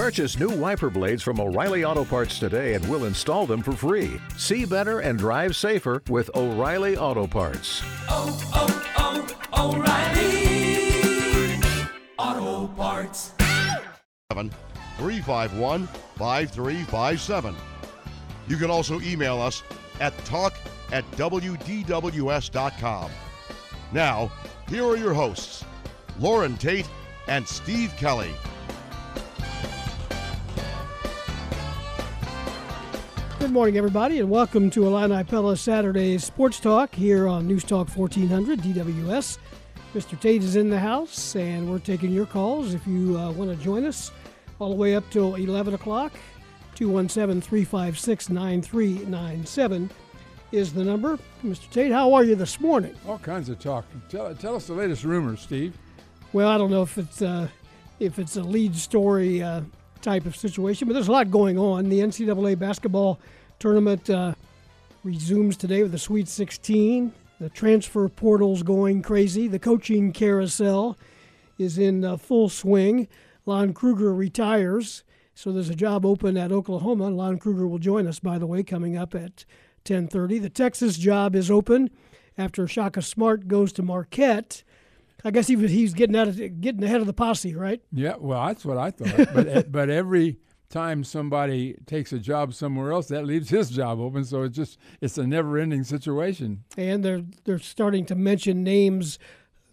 Purchase new wiper blades from O'Reilly Auto Parts today and we'll install them for free. See better and drive safer with O'Reilly Auto Parts. oh, oh, oh O'Reilly Auto Parts. 351 5357. You can also email us at talk at WDWS.com. Now, here are your hosts, Lauren Tate and Steve Kelly. Good morning, everybody, and welcome to Illini Pella Saturday Sports Talk here on News Talk 1400 DWS. Mr. Tate is in the house, and we're taking your calls if you uh, want to join us all the way up till 11 o'clock. 217 356 9397 is the number. Mr. Tate, how are you this morning? All kinds of talk. Tell, tell us the latest rumors, Steve. Well, I don't know if it's uh, if it's a lead story uh, type of situation, but there's a lot going on. The NCAA basketball tournament uh, resumes today with the Sweet 16. The transfer portal's going crazy. The coaching carousel is in uh, full swing. Lon Kruger retires, so there's a job open at Oklahoma. Lon Kruger will join us, by the way, coming up at 10:30. The Texas job is open after Shaka Smart goes to Marquette. I guess he was, he's getting out of getting ahead of the posse, right? Yeah, well, that's what I thought. but but every time somebody takes a job somewhere else, that leaves his job open. So it's just it's a never-ending situation. And they're they're starting to mention names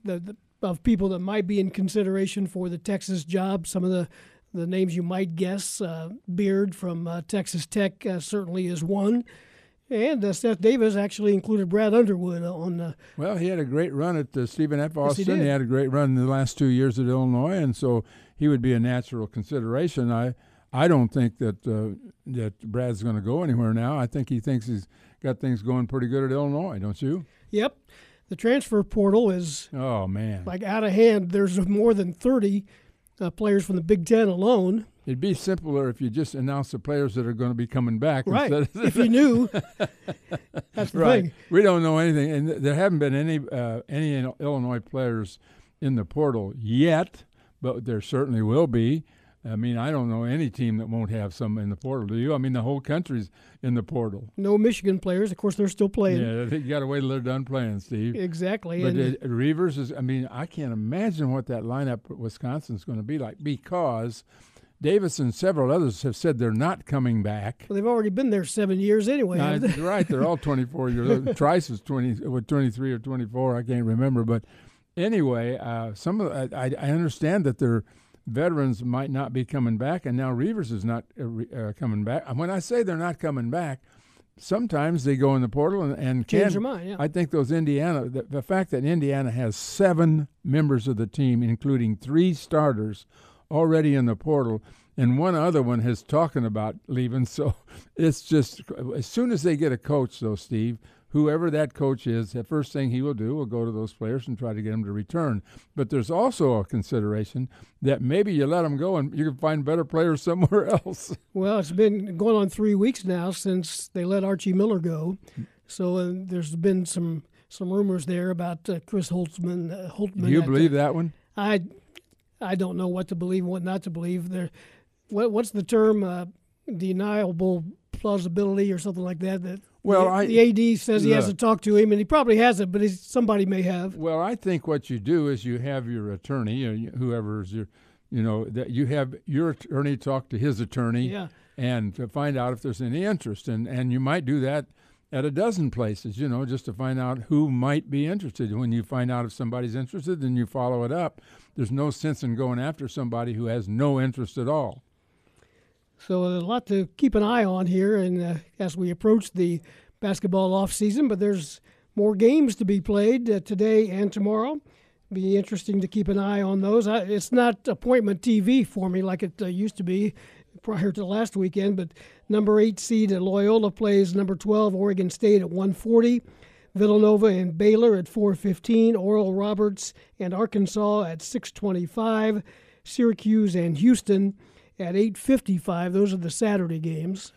the, the, of people that might be in consideration for the Texas job. Some of the the names you might guess, uh, Beard from uh, Texas Tech uh, certainly is one. And uh, Seth Davis actually included Brad Underwood on the. Well, he had a great run at uh, Stephen F. Yes, he Austin. he had a great run in the last two years at Illinois, and so he would be a natural consideration. I I don't think that uh, that Brad's going to go anywhere now. I think he thinks he's got things going pretty good at Illinois, don't you? Yep, the transfer portal is Oh man, like out of hand. There's more than 30 uh, players from the Big Ten alone. it'd be simpler if you just announced the players that are going to be coming back. Right. instead of- if you knew, that's the right. thing. We don't know anything, and th- there haven't been any uh, any Illinois players in the portal yet, but there certainly will be. I mean, I don't know any team that won't have some in the portal. Do you? I mean, the whole country's in the portal. No Michigan players. Of course, they're still playing. Yeah, you got to wait till they're done playing, Steve. Exactly. But uh, Reuvers is. I mean, I can't imagine what that lineup at Wisconsin's going to be like because Davis and several others have said they're not coming back. well, they've already been there seven years anyway. Haven't they? right, they're all 24 years old. Trice was 20, 23 or 24, I can't remember. But anyway, uh, some of I, I understand that their veterans might not be coming back, and now Reuvers is not uh, uh, coming back. And When I say they're not coming back, sometimes they go in the portal and, and Change can- their mind, yeah. I think those Indiana, the, the fact that Indiana has seven members of the team, including three starters, already in the portal, and one other one is talking about leaving. So it's just as soon as they get a coach, though, Steve, whoever that coach is, the first thing he will do will go to those players and try to get them to return. But there's also a consideration that maybe you let them go and you can find better players somewhere else. Well, it's been going on three weeks now since they let Archie Miller go. So uh, there's been some some rumors there about uh, Chris Holtzman. Uh, Holtmann Do you believe that one? I I don't know what to believe and what not to believe. There, what, what's the term? Uh, deniable plausibility or something like that. That Well, the, I- the AD says he Look. hasn't talked to him, and he probably hasn't, but he's, somebody may have. Well, I think what you do is you have your attorney, uh, or whoever is your, you know, that you have your attorney talk to his attorney, Yeah. and to find out if there's any interest, and and you might do that at a dozen places, you know, just to find out who might be interested. When you find out if somebody's interested, then you follow it up. There's no sense in going after somebody who has no interest at all. So there's a lot to keep an eye on here, and uh, as we approach the basketball off season, but there's more games to be played uh, today and tomorrow. Be interesting to keep an eye on those. I, it's not appointment TV for me like it uh, used to be prior to last weekend, but number eight seed Loyola plays number 12 Oregon State at 140. Villanova and Baylor at 4:15, Oral Roberts and Arkansas at 6:25, Syracuse and Houston at 8:55. Those are the Saturday games.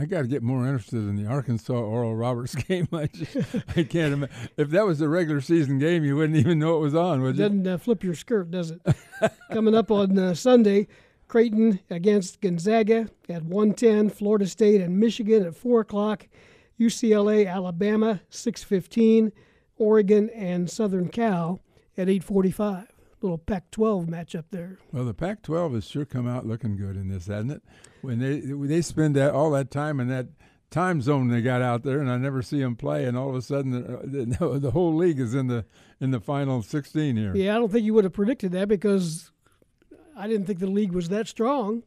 I got to get more interested in the Arkansas Oral Roberts game. I just, I can't imagine. If that was a regular season game, you wouldn't even know it was on, would you? Doesn't uh, flip your skirt, does it? Coming up on uh, Sunday, Creighton against Gonzaga at 1:10. Florida State and Michigan at 4 o'clock. UCLA, Alabama, 6:15. Oregon and Southern Cal at 8:45. Little Pac-12 matchup there. Well, the Pac-12 has sure come out looking good in this, hasn't it? When they they spend that all that time in that time zone they got out there, and I never see them play, and all of a sudden uh, the, the, the whole league is in the in the final 16 here. Yeah, I don't think you would have predicted that because I didn't think the league was that strong,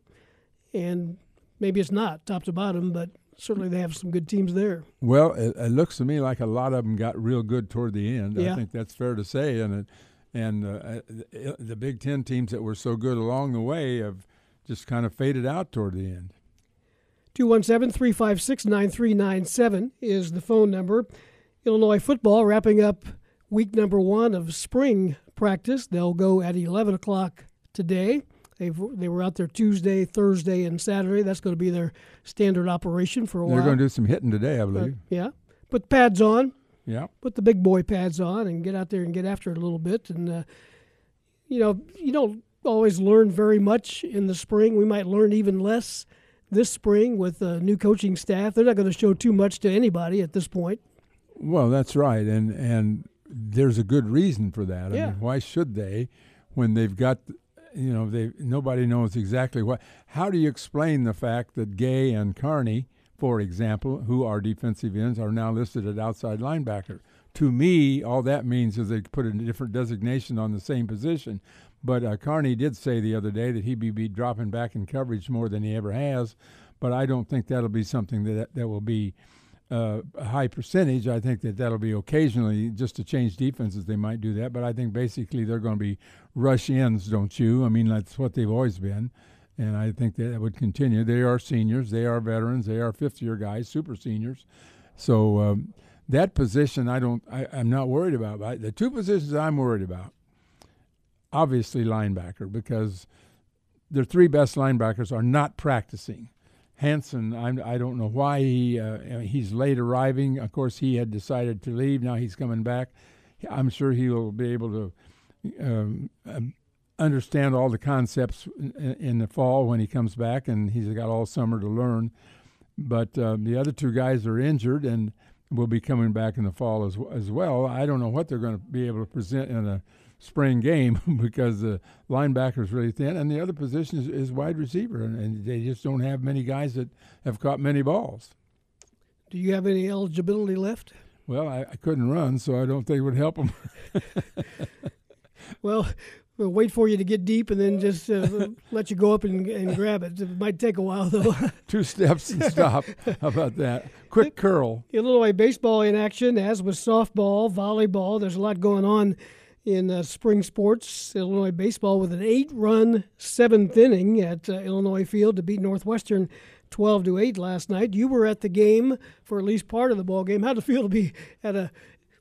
and maybe it's not top to bottom, but certainly they have some good teams there. Well, it, it looks to me like a lot of them got real good toward the end. Yeah. I think that's fair to say, and it, and uh, the, the Big Ten teams that were so good along the way have just kind of faded out toward the end. 217 356 9397 is the phone number. Illinois football wrapping up week number one of spring practice. They'll go at 11 o'clock today. They've, they were out there Tuesday, Thursday, and Saturday. That's going to be their standard operation for a while. They're going to do some hitting today, I Uh, believe. yeah. Put pads on, yeah. put the big boy pads on, and get out there and get after it a little bit. And, uh, you know, you don't always learn very much in the spring. We might learn even less this spring with a new coaching staff. They're not going to show too much to anybody at this point. Well, that's right, and and there's a good reason for that. I Yeah. mean, why should they, when they've got, you know, they nobody knows exactly what. How do you explain the fact that Gay and Carney, for example, who are defensive ends, are now listed at outside linebacker? To me, all that means is they put a different designation on the same position. But uh, Carney did say the other day that he'd be, be dropping back in coverage more than he ever has. But I don't think that'll be something that that will be uh, a high percentage. I think that that'll be occasionally just to change defenses. They might do that, but I think basically they're going to be rush ends, don't you? I mean, that's what they've always been, and I think that would continue. They are seniors, they are veterans, they are fifth year guys, super seniors. So um, that position, I don't, I, I'm not worried about. But the two positions I'm worried about, obviously linebacker, because their three best linebackers are not practicing. Hanson, I'm, I don't know why he uh, he's late arriving. Of course, he had decided to leave. Now he's coming back. I'm sure he will be able to um, um, understand all the concepts in, in the fall when he comes back, and he's got all summer to learn. But um, the other two guys are injured and will be coming back in the fall as as well. I don't know what they're going to be able to present in a spring game because the linebacker is really thin, and the other position is, is wide receiver, and, and they just don't have many guys that have caught many balls. Do you have any eligibility left? Well, I, I couldn't run, so I don't think it would help them. Well, we'll wait for you to get deep and then just uh, let you go up and, and grab it. It might take a while, though. Two steps and stop. How about that? Quick curl. Illinois baseball in action, as with softball, volleyball. There's a lot going on in uh, spring sports. Illinois baseball with an eight-run seventh inning at uh, Illinois Field to beat Northwestern 12 to 8 last night. You were at the game for at least part of the ball game. How'd it feel to be at a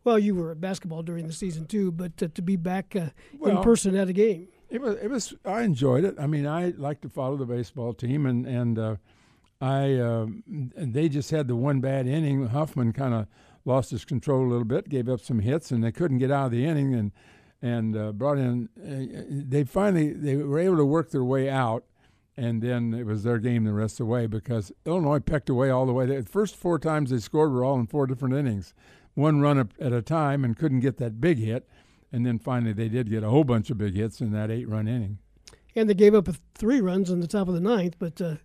well, you were at basketball during the season too, but uh, to be back uh, in person at a game. It was. It was. I enjoyed it. I mean, I like to follow the baseball team, and and uh, I uh, they just had the one bad inning. Huffman kind of lost his control a little bit, gave up some hits, and they couldn't get out of the inning, and and uh, brought in. Uh, they finally they were able to work their way out, and then it was their game the rest of the way because Illinois pecked away all the way. The first four times they scored were all in four different innings, one run at a time, and couldn't get that big hit. And then finally, they did get a whole bunch of big hits in that eight-run inning. and they gave up three runs in the top of the ninth, but uh,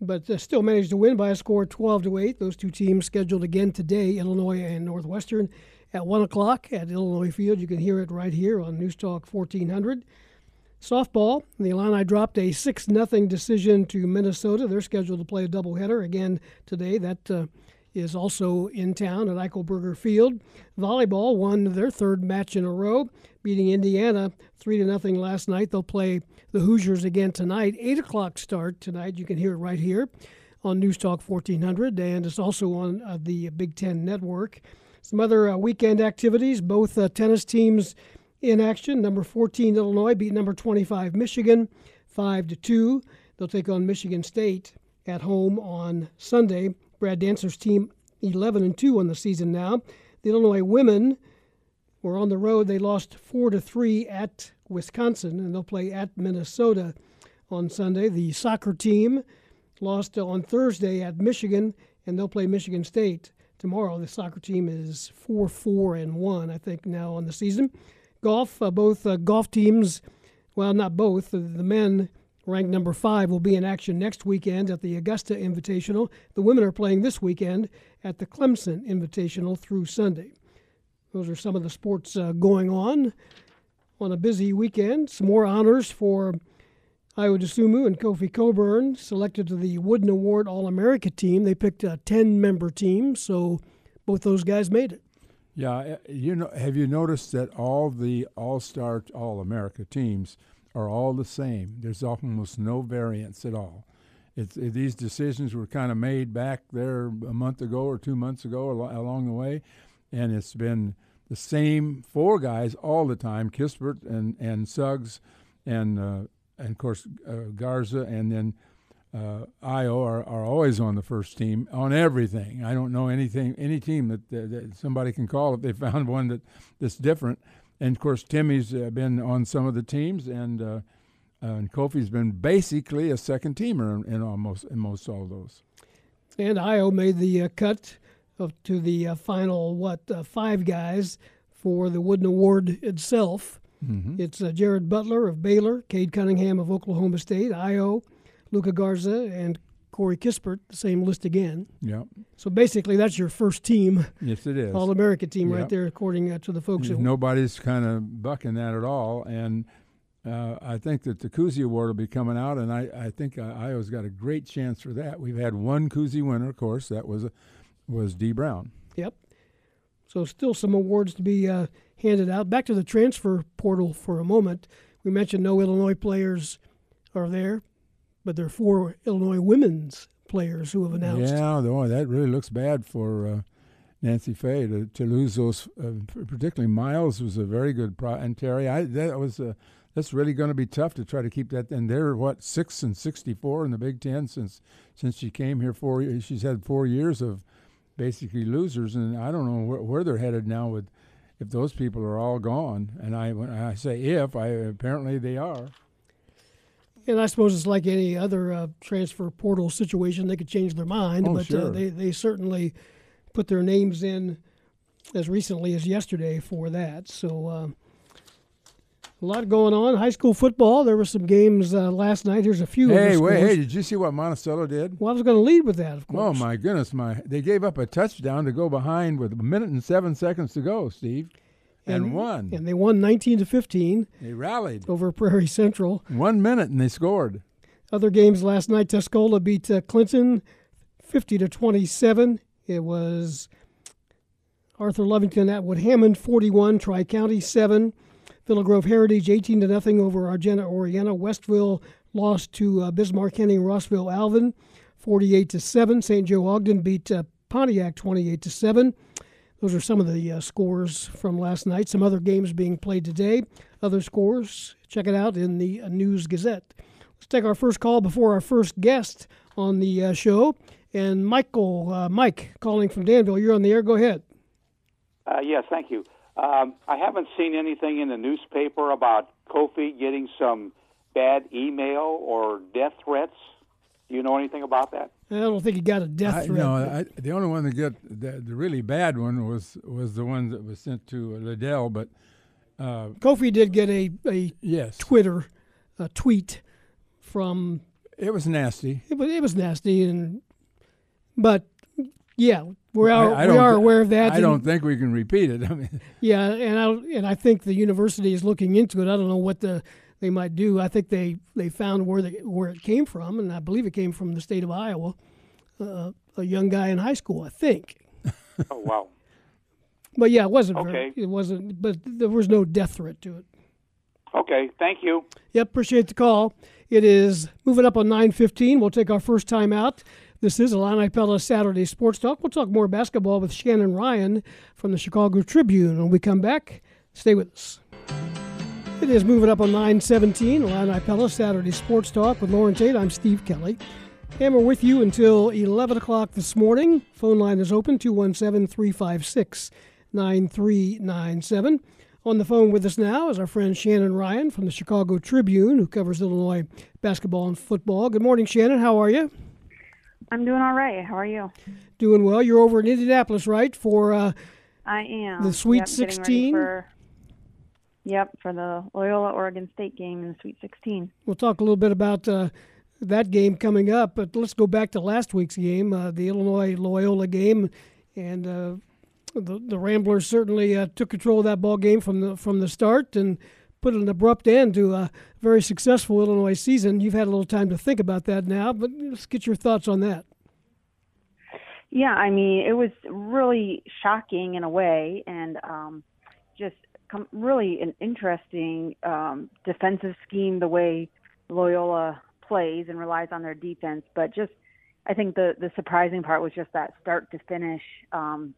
but uh, still managed to win by a score of 12 to 8. Those two teams scheduled again today, Illinois and Northwestern, at 1 o'clock at Illinois Field. You can hear it right here on News Talk 1400. Softball, the Illini dropped a 6 0 decision to Minnesota. They're scheduled to play a doubleheader again today. That uh, is also in town at Eichelberger Field. Volleyball won their third match in a row, beating Indiana 3 to nothing last night. They'll play the Hoosiers again tonight. 8 o'clock start tonight. You can hear it right here on News Talk 1400, and it's also on uh, the Big Ten Network. Some other uh, weekend activities both uh, tennis teams in action. Number 14 Illinois beat number 25 Michigan 5 to 2. They'll take on Michigan State at home on Sunday. Brad Dancer's team 11 and 2 on the season now. The Illinois women were on the road. They lost 4 to 3 at Wisconsin and they'll play at Minnesota on Sunday. The soccer team lost on Thursday at Michigan, and they'll play Michigan State tomorrow. The soccer team is 4 4 and 1, I think, now on the season. Golf, uh, both uh, golf teams, well, not both, the, the men ranked number five will be in action next weekend at the Augusta Invitational. The women are playing this weekend at the Clemson Invitational through Sunday. Those are some of the sports uh, going on on a busy weekend. Some more honors for Ayo Dosunmu and Kofi Cockburn selected to the Wooden Award All America team. They picked a 10 member team, so both those guys made it. Yeah, uh, you know, have you noticed that all the All Star, All America teams are all the same? There's almost no variance at all. It, these decisions were kind of made back there a month ago or two months ago al- along the way, and it's been the same four guys all the time: Kispert and and Suggs, and uh, and of course uh, Garza, and then uh, Ayo are, are always on the first team on everything. I don't know anything any team that, that, that somebody can call if they found one that that's different. And of course, Timmy's been on some of the teams, and uh, and Kofi's been basically a second teamer in, in almost in most all of those. And Ayo made the uh, cut of, to the uh, final what uh, five guys for the Wooden Award itself. Mm-hmm. It's uh, Jared Butler of Baylor, Cade Cunningham of Oklahoma State, Ayo, Luka Garza, and Corey Kispert. The same list again. Yeah. So basically, that's your first team, Yes, it is. All America team, right there, according uh, to the folks. Nobody's kind of bucking that at all, and uh, I think that the Cousy Award will be coming out, and I, I think uh, Ayo's got a great chance for that. We've had one Cousy winner, of course, that was was Dee Brown. Yep. So still some awards to be uh, handed out. Back to the transfer portal for a moment. We mentioned no Illinois players are there, but there are four Illinois women's players who have announced. Yeah, though that really looks bad for uh, Nancy Fahey to, to lose those. Uh, particularly Miles was a very good pro, and Terry. I that was uh, that's really going to be tough to try to keep that. And they're what six and sixty four in the Big Ten since since she came here. Four years. She's had four years of basically losers, and I don't know where, where they're headed now with if those people are all gone. And I when I say if, I apparently they are. And I suppose it's like any other uh, transfer portal situation; they could change their mind. Oh, but uh, sure. they they certainly put their names in as recently as yesterday for that. So. Uh, a lot going on. High school football. There were some games uh, last night. Here's a few. Hey, wait, hey! Did you see what Monticello did? Well, I was going to lead with that, of course. Oh my goodness, my they gave up a touchdown to go behind with a minute and seven seconds to go, Steve, and, won. And they won 19 to 15 they rallied over Prairie Central. one minute and they scored. Other games last night, Tuscola beat uh, Clinton 50 to 27. It was Arthur Lovington Atwood Hammond 41, Tri County 7. Villa Grove Heritage 18 to nothing over Argenta Oreana. Westville lost to uh, Bismarck Henning Rossville Alvin 48 to 7. St. Joe Ogden beat uh, Pontiac 28 to 7. Those are some of the uh, scores from last night. Some other games being played today. Other scores, check it out in the uh, News Gazette. Let's take our first call before our first guest on the uh, show. And Michael, uh, Mike, calling from Danville. You're on the air. Go ahead. Uh, yes, thank you. Um, I haven't seen anything in the newspaper about Kofi getting some bad email or death threats. Do you know anything about that? I don't think he got a death I, threat. no, I, the only one that got the, the really bad one was was the one that was sent to Liddell. But uh, Kofi did get a, a yes, Twitter a tweet from it was nasty. it was, it was nasty and but yeah we are I, we are aware of that I and- don't think we can repeat it. I mean, yeah and I and I think the university is looking into it I don't know what the they might do I think they they found where the where it came from and I believe it came from the state of Iowa uh, a young guy in high school I think oh wow. but yeah it wasn't very, Okay. it wasn't but there was no death threat to it Okay, thank you. Yep, appreciate the call. It is moving up on 9:15. We'll take our first time out. This is Illini Pella Saturday Sports Talk. We'll talk more basketball with Shannon Ryan from the Chicago Tribune. When we come back, stay with us. It is moving up on 9:17. Illini Pella Saturday Sports Talk with Lauren Tate. I'm Steve Kelly. And we're with you until 11 o'clock this morning. Phone line is open 217 356 9397. On the phone with us now is our friend Shannon Ryan from the Chicago Tribune, who covers Illinois basketball and football. Good morning, Shannon. How are you? I'm doing all right. How are you? Doing well. You're over in Indianapolis, right? For uh, I am the Sweet yep, getting ready 16? Yep, for the Loyola Oregon State game in the Sweet 16. We'll talk a little bit about uh, that game coming up, but let's go back to last week's game, uh, the Illinois Loyola game, and uh, the the Ramblers certainly uh, took control of that ball game from the from the start and put an abrupt end to a very successful Illinois season. You've had a little time to think about that now, but let's get your thoughts on that. Yeah, I mean, it was really shocking in a way, and um, just com- really an interesting um, defensive scheme the way Loyola plays and relies on their defense. But just, I think the the surprising part was just that start to finish um,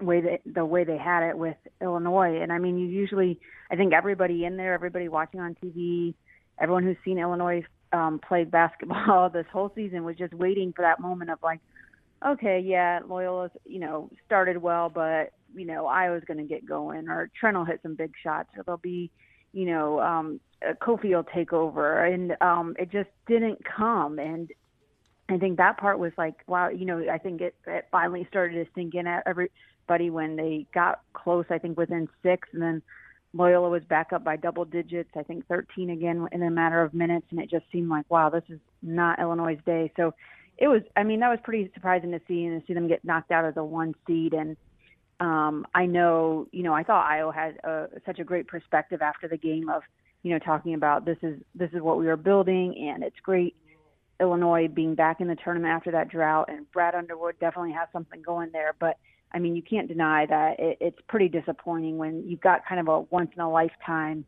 way that the way they had it with Illinois. And I mean, you usually, I think everybody in there, everybody watching on TV, everyone who's seen Illinois um, play basketball this whole season was just waiting for that moment of like, okay, yeah, Loyola's, you know, started well, but you know, Ayo's going to get going, or Trent will hit some big shots, or there'll be, you know, um, Kofi will take over, and um, it just didn't come. And I think that part was like, wow, you know, I think it, it finally started to sink in at everybody when they got close. I think within six, and then Loyola was back up by double digits. I think 13 again in a matter of minutes, and it just seemed like, wow, this is not Illinois' day. So it was. I mean, that was pretty surprising to see, and to see them get knocked out of the one seed. And um, I know, you know, I thought Ayo had a, such a great perspective after the game of, you know, talking about this is this is what we are building, and it's great. Illinois being back in the tournament after that drought, and Brad Underwood definitely has something going there. But I mean, you can't deny that it, it's pretty disappointing when you've got kind of a once in a lifetime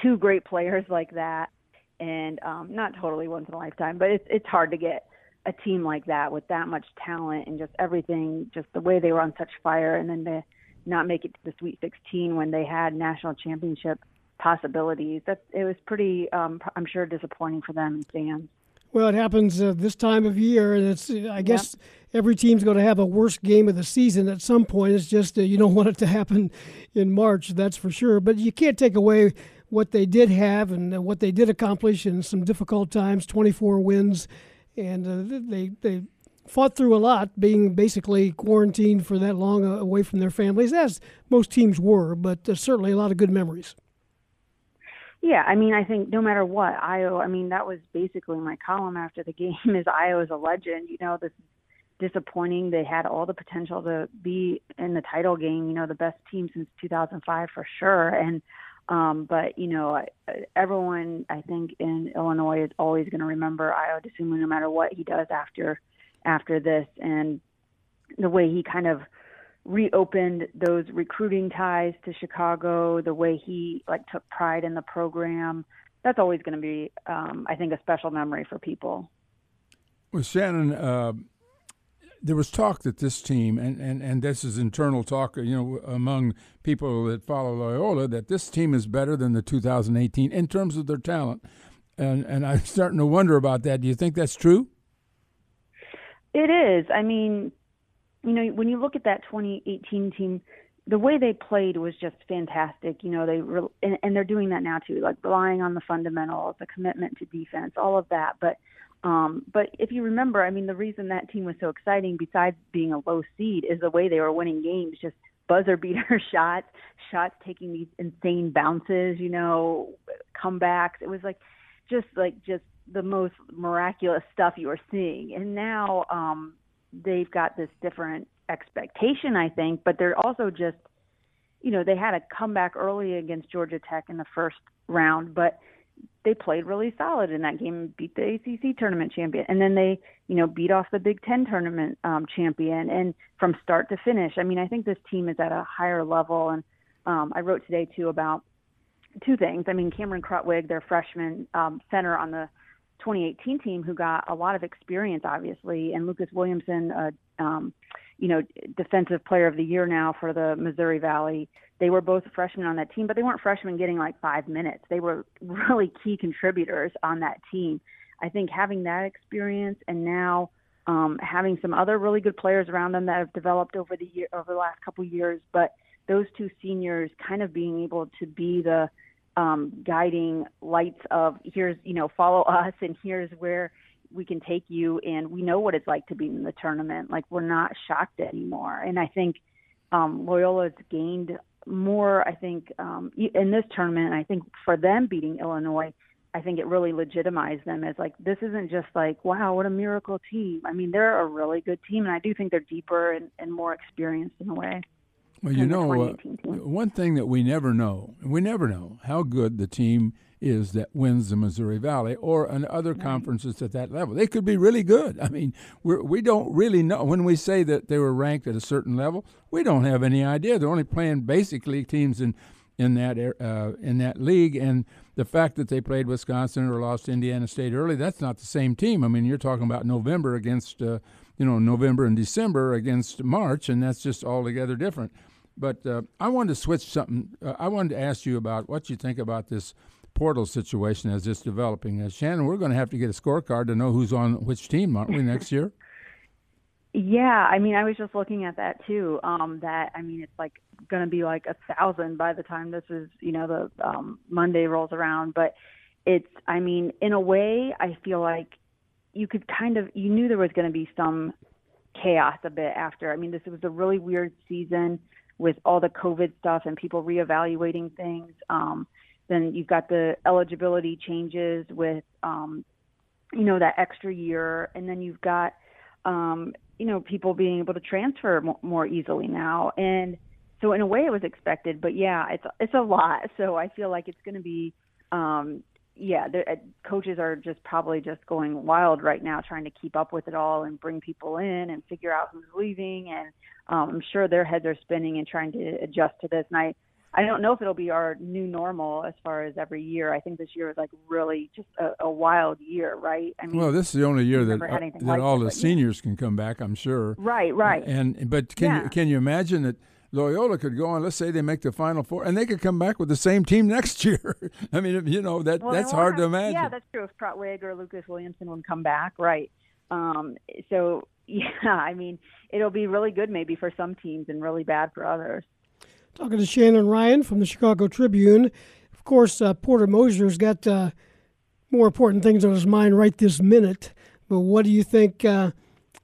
two great players like that, and um, not totally once in a lifetime, but it's it's hard to get a team like that with that much talent and just everything, just the way they were on such fire, and then to not make it to the Sweet 16 when they had national championship possibilities. That it was pretty, um, I'm sure, disappointing for them and fans. Well, it happens uh, this time of year, and it's. I guess every team's going to have a worst game of the season at some point. It's just uh, you don't want it to happen in March, that's for sure. But you can't take away what they did have and what they did accomplish in some difficult times. Twenty-four wins, and uh, they they fought through a lot, being basically quarantined for that long uh, away from their families, as most teams were. But uh, certainly a lot of good memories. Yeah, I mean, I think no matter what, Ayo. I mean, that was basically my column after the game. Is Ayo's a legend? You know, this disappointing. They had all the potential to be in the title game. You know, the best team since 2005 for sure. And um, but you know, everyone I think in Illinois is always going to remember Ayo Dosunmu no matter what he does after after this, and the way he kind of reopened those recruiting ties to Chicago, the way he like took pride in the program. That's always going to be, um, I think, a special memory for people. Well, Shannon, uh, there was talk that this team, and, and, and this is internal talk, you know, among people that follow Loyola, that this team is better than the 2018 in terms of their talent. And, and I'm starting to wonder about that. Do you think that's true? It is. I mean, you know, when you look at that 2018 team, the way they played was just fantastic. You know, they re- and, and they're doing that now too, like relying on the fundamentals, the commitment to defense, all of that. But um, but if you remember, I mean, the reason that team was so exciting, besides being a low seed, is the way they were winning games, just buzzer beater shots, shots taking these insane bounces, you know, comebacks. It was like just like just the most miraculous stuff you were seeing. And now um they've got this different expectation, I think, but they're also just, you know, they had a comeback early against Georgia Tech in the first round, but they played really solid in that game and beat the ACC tournament champion. And then they, you know, beat off the Big Ten tournament um, champion and from start to finish. I mean, I think this team is at a higher level. And um, I wrote today, too, about two things. I mean, Cameron Krutwig, their freshman um, center on the 2018 team who got a lot of experience, obviously, and Lucas Williamson, uh, um, you know, defensive player of the year now for the Missouri Valley. They were both freshmen on that team, but they weren't freshmen getting like five minutes. They were really key contributors on that team. I think having that experience and now um, having some other really good players around them that have developed over the year over the last couple years, but those two seniors kind of being able to be the um, guiding lights of here's you know follow us and here's where we can take you and we know what it's like to be in the tournament like we're not shocked anymore and i think um, loyola's gained more i think um, in this tournament i think for them beating illinois I think it really legitimized them as like this isn't just like wow what a miracle team. I mean they're a really good team, and I do think they're deeper and, and more experienced in a way. Well, you know, uh, one thing that we never know, we never know how good the team is that wins the Missouri Valley or in other right. conferences at that level. They could be really good. I mean, we're, we don't really know. When we say that they were ranked at a certain level, we don't have any idea. They're only playing basically teams in in that uh, in that league, and the fact that they played Wisconsin or lost Indiana State early, that's not the same team. I mean, you're talking about November against, uh, you know, November and December against March, and that's just altogether different. But uh, I wanted to switch something. Uh, I wanted to ask you about what you think about this portal situation as it's developing. As Shannon, we're going to have to get a scorecard to know who's on which team, aren't we, next year? Yeah, I mean, I was just looking at that too. Um, that I mean, it's like going to be like a thousand by the time this is, you know, the um, Monday rolls around. But it's, I mean, in a way, I feel like you could kind of, you knew there was going to be some chaos a bit after. I mean, this was a really weird season with all the COVID stuff and people reevaluating things. Um, then you've got the eligibility changes with, um, you know, that extra year, and then you've got, um, you know, people being able to transfer more, easily now, and so in a way it was expected. But yeah, it's it's a lot. So I feel like it's going to be. Um, yeah, the uh, coaches are just probably just going wild right now, trying to keep up with it all and bring people in and figure out who's leaving. And um, I'm sure their heads are spinning and trying to adjust to this. And I, I don't know if it'll be our new normal as far as every year. I think this year is like really just a, a wild year, right? I mean, well, this is the only year that uh, that like all it, the seniors yeah. can come back. I'm sure. Right, right. And but can yeah. you can you imagine that? Loyola could go on. Let's say they make the Final Four, and they could come back with the same team next year. I mean, you know that well, that's hard to imagine. Yeah, that's true. If Krutwig or Lucas Williamson would come back, right? Um, so yeah, I mean, it'll be really good maybe for some teams and really bad for others. Talking to Shannon Ryan from the Chicago Tribune. Of course, uh, Porter Moser's got uh, more important things on his mind right this minute. But what do you think uh,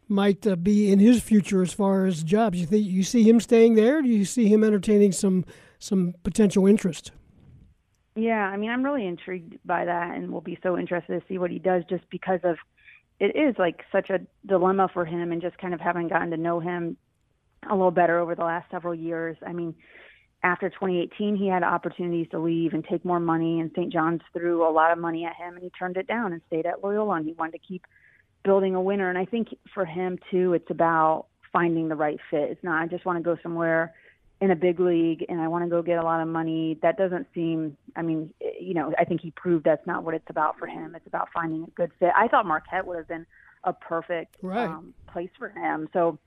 might uh, be in his future as far as jobs? You think you see him staying there? do you see him entertaining some some potential interest? Yeah, I mean, I'm really intrigued by that, and we'll be so interested to see what he does, just because of it is like such a dilemma for him, and just kind of having gotten to know him a little better over the last several years. I mean, after 2018, he had opportunities to leave and take more money, and St. John's threw a lot of money at him, and he turned it down and stayed at Loyola, and he wanted to keep building a winner. And I think for him too, it's about finding the right fit. It's not I just want to go somewhere in a big league and I want to go get a lot of money. That doesn't seem. I mean, you know, I think he proved that's not what it's about for him. It's about finding a good fit. I thought Marquette would have been a perfect right. um, place for him. So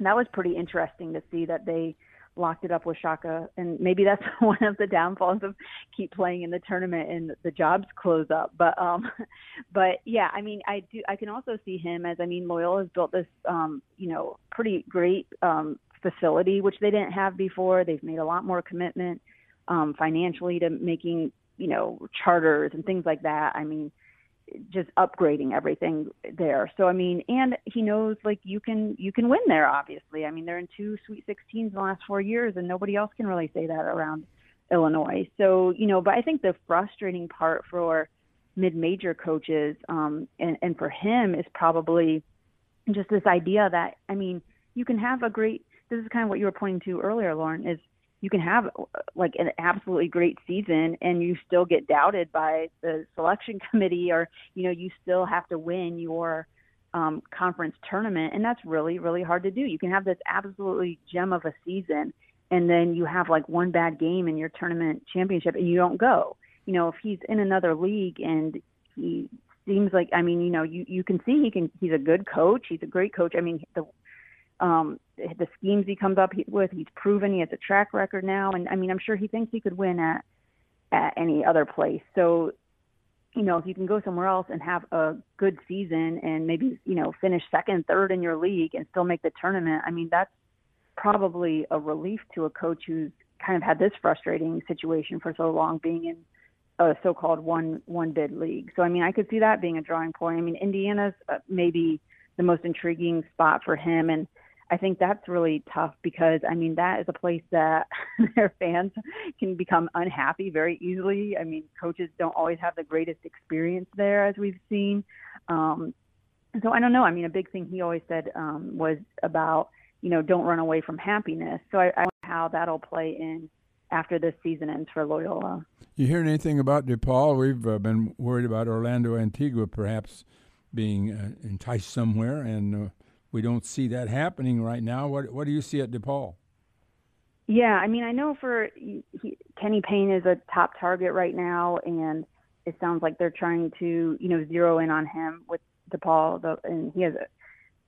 that was pretty interesting to see that they locked it up with Shaka, and maybe that's one of the downfalls of keep playing in the tournament and the jobs close up. But um, but yeah, I mean, I do. I can also see him as I mean, Loyola has built this um, you know, pretty great um facility which they didn't have before. They've made a lot more commitment um financially to making you know charters and things like that. I mean just upgrading everything there. So I mean, and he knows like you can you can win there. Obviously, I mean they're in two Sweet 16s in the last four years, and nobody else can really say that around Illinois. So you know, but I think the frustrating part for mid-major coaches um, and and for him is probably just this idea that I mean you can have a great. This is kind of what you were pointing to earlier, Lauren. Is you can have like an absolutely great season and you still get doubted by the selection committee or you know you still have to win your um, conference tournament. And that's really really hard to do. You can have this absolutely gem of a season and then you have like one bad game in your tournament championship and you don't go. You know if he's in another league and he seems like i mean you know you you can see he can he's a good coach. He's a great coach. I mean the um, the schemes he comes up with. He's proven he has a track record now, and I mean, I'm sure he thinks he could win at at any other place. So, you know, if you can go somewhere else and have a good season and maybe you know finish second, third in your league and still make the tournament, I mean, that's probably a relief to a coach who's kind of had this frustrating situation for so long, being in a so-called one one bid league. So I mean, I could see that being a drawing point. I mean, Indiana's uh, maybe the most intriguing spot for him, and I think that's really tough because I mean that is a place that their fans can become unhappy very easily. I mean, coaches don't always have the greatest experience there, as we've seen. Um, so I don't know. I mean, a big thing he always said um, was about you know don't run away from happiness. So I, I wonder how that'll play in after this season ends for Loyola. You hearing anything about DePaul? We've uh, been worried about Orlando Antigua perhaps being uh, enticed somewhere, and uh, we don't see that happening right now. What what do you see at DePaul? Yeah, I mean, I know for he, Kenny Payne is a top target right now, and it sounds like they're trying to you know zero in on him with DePaul, the, and he has a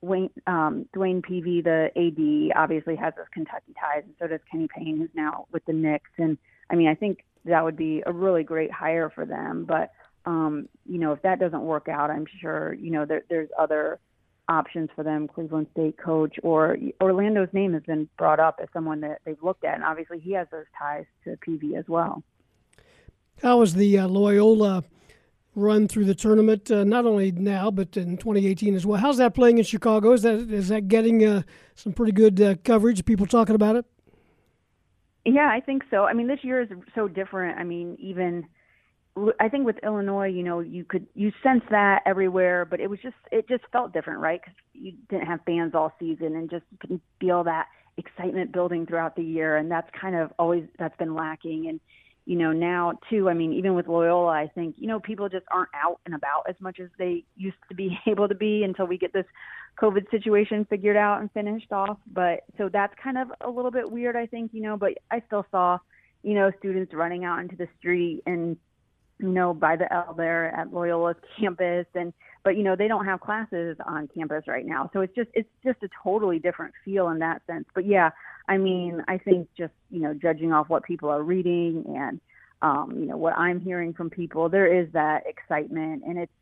Wayne, um, Dwayne Peevy, the AD, obviously has those Kentucky ties, and so does Kenny Payne, who's now with the Knicks. And I mean, I think that would be a really great hire for them. But um, you know, if that doesn't work out, I'm sure you know there, there's other options for them. Cleveland State coach or Orlando's name has been brought up as someone that they've looked at, and obviously he has those ties to Peevy as well. How was the uh, Loyola? run through the tournament, uh, not only now but in 2018 as well. How's that playing in Chicago? Is that is that getting uh, some pretty good uh, coverage? People talking about it? Yeah, I think so. I mean, this year is so different. I mean, even I think with Illinois, you know, you could you sense that everywhere, but it was just it just felt different, right? Because you didn't have fans all season, and just you could feel that excitement building throughout the year, and that's kind of always that's been lacking. And you know, now too, I mean, even with Loyola, I think, you know, people just aren't out and about as much as they used to be able to be until we get this COVID situation figured out and finished off. But so that's kind of a little bit weird, I think, you know, but I still saw, you know, students running out into the street and, you know, by the L there at Loyola's campus and but you know, they don't have classes on campus right now. So it's just it's just a totally different feel in that sense. But yeah, I mean, I think just, you know, judging off what people are reading and, um, you know, what I'm hearing from people, there is that excitement. And it's,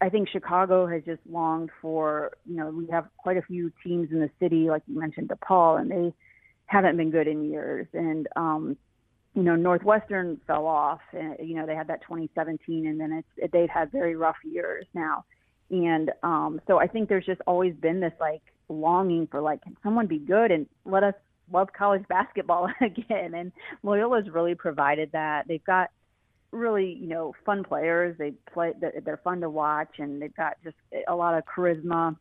I think Chicago has just longed for, you know, we have quite a few teams in the city, like you mentioned, DePaul, and they haven't been good in years. And, um, you know, Northwestern fell off. And, you know, they had that 2017, and then it's, it, they've had very rough years now. And um, so I think there's just always been this like longing for like, can someone be good and let us love college basketball again? And Loyola's really provided that. They've got really, you know, fun players. They play, they're fun to watch, and they've got just a lot of charisma.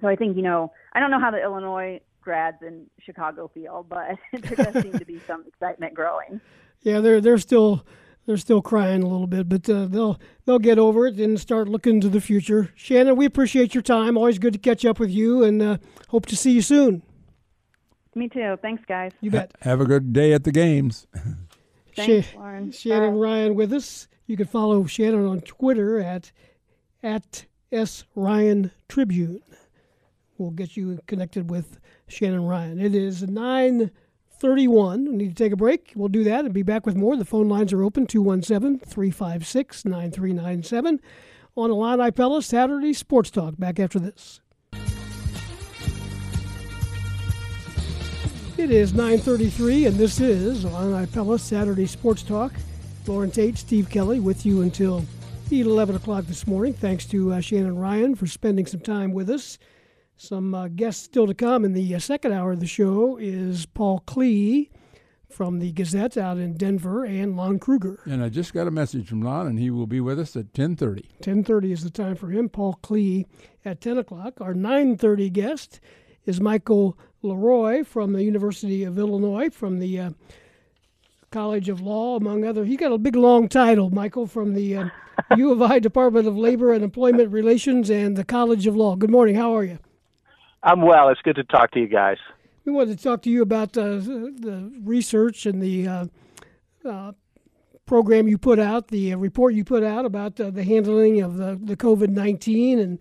So I think, you know, I don't know how the Illinois grads in Chicago feel, but there does seem to be some excitement growing. Yeah, they're they're still they're still crying a little bit, but uh, they'll they'll get over it and start looking to the future. Shannon, we appreciate your time. Always good to catch up with you, and uh, hope to see you soon. Me too. Thanks, guys. You bet. Have a good day at the games. Thanks, Lauren. Shannon Bye. Ryan with us. You can follow Shannon on Twitter at at s ryan tribune. We'll get you connected with Shannon Ryan. It is 9:31. We need to take a break. We'll do that and be back with more. The phone lines are open 217 356 9397 on Illini Pella Saturday Sports Talk. Back after this. It is 9:33, and this is Illini Pella Saturday Sports Talk. Lauren Tate, Steve Kelly, with you until 11 o'clock this morning. Thanks to uh, Shannon Ryan for spending some time with us. Some uh, guests still to come in the uh, second hour of the show is Paul Klee from the Gazette out in Denver and Lon Kruger. And I just got a message from Lon, and he will be with us at 10.30. 10.30 is the time for him. Paul Klee at 10 o'clock. Our 9.30 guest is Michael LeRoy from the University of Illinois, from the uh, College of Law, among other. He got a big long title, Michael, from the uh, U of I Department of Labor and Employment Relations and the College of Law. Good morning. How are you? I'm well. It's good to talk to you guys. We wanted to talk to you about uh, the research and the uh, uh, program you put out, the uh, report you put out about uh, the handling of the, the COVID 19. And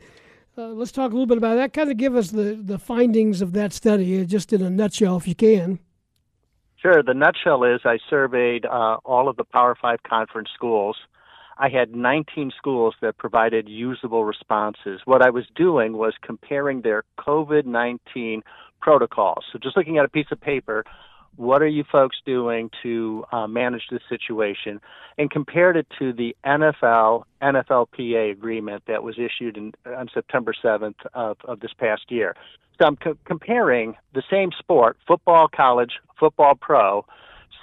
uh, let's talk a little bit about that. Kind of give us the, the findings of that study, just in a nutshell, if you can. Sure. The nutshell is I surveyed all of the Power Five conference schools I had 19 schools that provided usable responses. What I was doing was comparing their COVID 19 protocols. So just looking at a piece of paper, what are you folks doing to uh, manage this situation? And compared it to the NFL NFLPA agreement that was issued in, on September 7th of, of this past year. So I'm co- comparing the same sport, football college, football pro,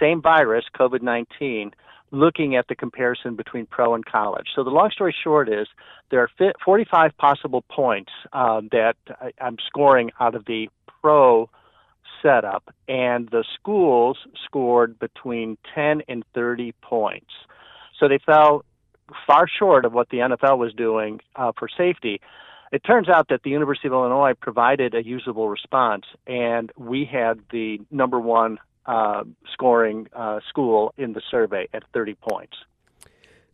same virus, COVID 19, looking at the comparison between pro and college. So the long story short is there are 45 possible points um, that I'm scoring out of the pro setup, and the schools scored between 10 and 30 points. So they fell far short of what the NFL was doing uh, for safety. It turns out that the University of Illinois provided a usable response, and we had the number one uh, scoring uh, school in the survey at 30 points.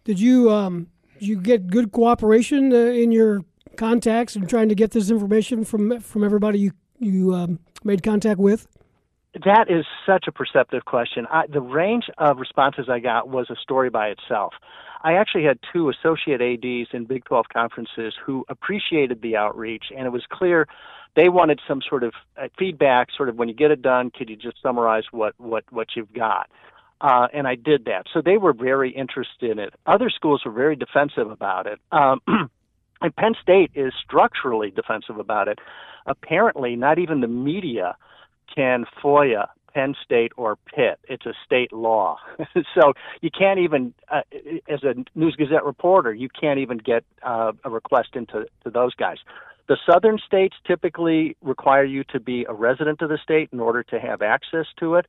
Did you um, did you get good cooperation uh, in your contacts and trying to get this information from from everybody you you um, made contact with? That is such a perceptive question. I, the range of responses I got was a story by itself. I actually had two associate ADs in Big 12 conferences who appreciated the outreach, and it was clear they wanted some sort of uh, feedback, sort of when you get it done, could you just summarize what what what you've got? Uh, and I did that. So they were very interested in it. Other schools were very defensive about it. Um, and Penn State is structurally defensive about it. Apparently, not even the media can FOIA Penn State or Pitt. It's a state law. so you can't even, uh, as a News Gazette reporter, you can't even get uh, a request into to those guys. The southern states typically require you to be a resident of the state in order to have access to it.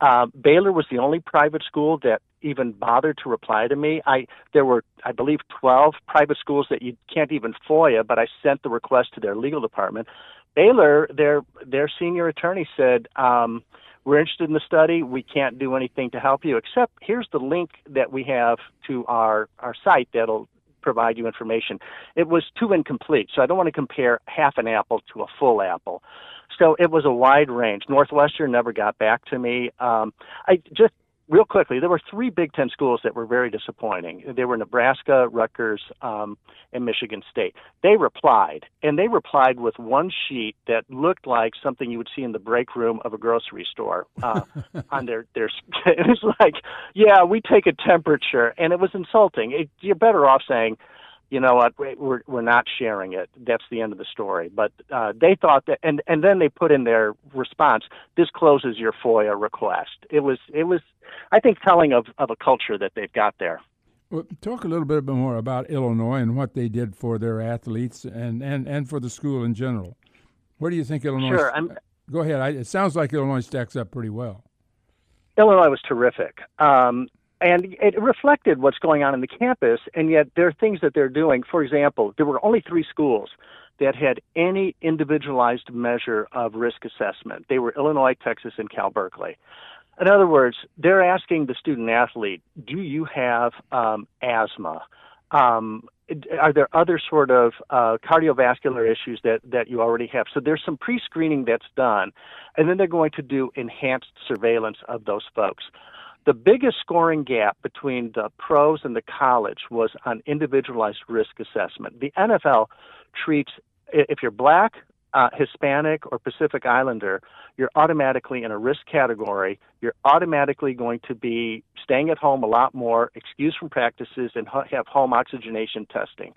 Uh, Baylor was the only private school that even bothered to reply to me. I there were, I believe, 12 private schools that you can't even FOIA, but I sent the request to their legal department. Baylor, their their senior attorney said, um, "We're interested in the study. We can't do anything to help you, except here's the link that we have to our our site that'll provide you information. It was too incomplete, so I don't want to compare half an apple to a full apple. So it was a wide range. Northwestern never got back to me. Um, I just real quickly, there were three Big Ten schools that were very disappointing. They were Nebraska, Rutgers, um, and Michigan State. They replied, and they replied with one sheet that looked like something you would see in the break room of a grocery store. Uh, on their their, it was like, yeah, we take a temperature, and it was insulting. It, you're better off saying you know what, we're we're not sharing it. That's the end of the story. But uh, they thought that, and and then they put in their response, this closes your FOIA request. It was it was, I think, telling of of a culture that they've got there. Well, talk a little bit more about Illinois and what they did for their athletes and and and for the school in general. Where do you think Illinois? Sure. I'm, go ahead. I, it sounds like Illinois stacks up pretty well. Illinois was terrific. Um, and it reflected what's going on in the campus, and yet there are things that they're doing. For example, there were only three schools that had any individualized measure of risk assessment. They were Illinois, Texas, and Cal Berkeley. In other words, they're asking the student athlete, do you have um, asthma? Um, are there other sort of uh, cardiovascular issues that, that you already have? So there's some pre screening that's done, and then they're going to do enhanced surveillance of those folks. The biggest scoring gap between the pros and the college was on individualized risk assessment. The NFL treats, if you're black, uh, Hispanic, or Pacific Islander, you're automatically in a risk category. You're automatically going to be staying at home a lot more, excused from practices, and have home oxygenation testing.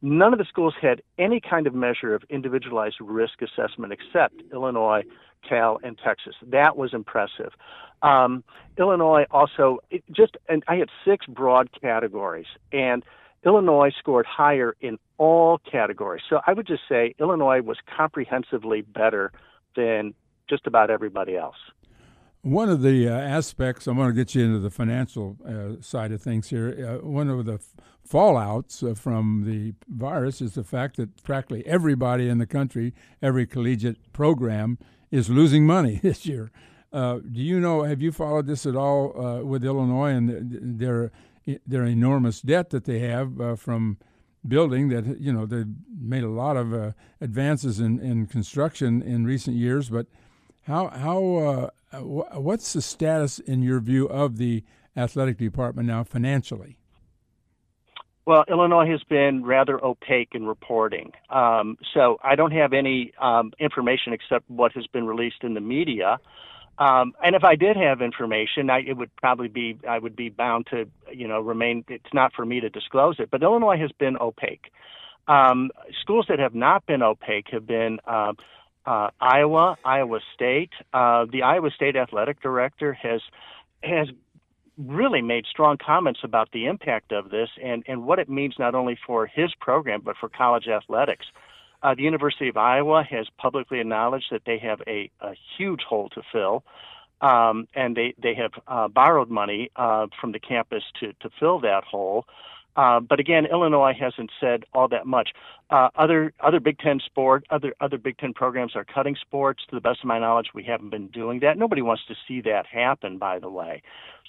None of the schools had any kind of measure of individualized risk assessment except Illinois, Cal, and Texas. That was impressive. Um, Illinois also just, and I had six broad categories, and Illinois scored higher in all categories. So I would just say Illinois was comprehensively better than just about everybody else. One of the uh, aspects, I want to get you into the financial uh, side of things here. Uh, one of the f- fallouts uh, from the virus is the fact that practically everybody in the country, every collegiate program, is losing money this year. Uh, do you know? Have you followed this at all uh, with Illinois and their their enormous debt that they have from building? That you know they've made a lot of advances in, in construction in recent years, but how how uh, what's the status in your view of the athletic department now financially? Well, Illinois has been rather opaque in reporting. Um, so I don't have any um, information except what has been released in the media. Um, and if I did have information, I, it would probably be I would be bound to you know remain. It's not for me to disclose it. But Illinois has been opaque. Um, schools that have not been opaque have been uh, uh, Iowa, Iowa State. Uh, the Iowa State athletic director has has really made strong comments about the impact of this and, and what it means not only for his program but for college athletics. Uh, the University of Iowa has publicly acknowledged that they have a, a huge hole to fill, um, and they they have uh, borrowed money uh, from the campus to to fill that hole. Uh, but again, Illinois hasn't said all that much. Uh, other other Big Ten sport, other other Big Ten programs are cutting sports. To the best of my knowledge, we haven't been doing that. Nobody wants to see that happen, by the way.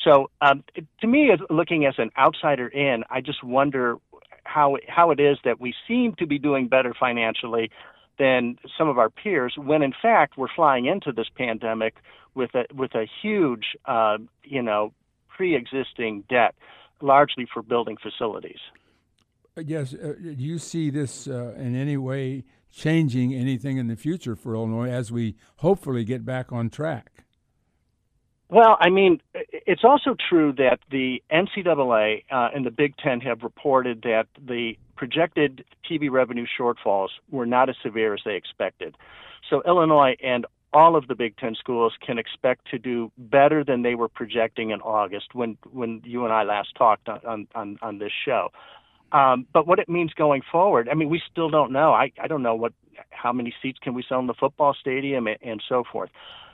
So um, to me, looking as an outsider in, I just wonder how how it is that we seem to be doing better financially than some of our peers, when in fact we're flying into this pandemic with a with a huge, uh, you know, pre-existing debt largely for building facilities. Yes, uh, do you see this uh, in any way changing anything in the future for Illinois as we hopefully get back on track? Well, I mean, it's also true that the NCAA uh, and the Big Ten have reported that the projected TV revenue shortfalls were not as severe as they expected. So Illinois and all of the Big Ten schools can expect to do better than they were projecting in August when when you and I last talked on on, on this show. Um, but what it means going forward, I mean, we still don't know. I, I don't know what how many seats can we sell in the football stadium and, and so forth.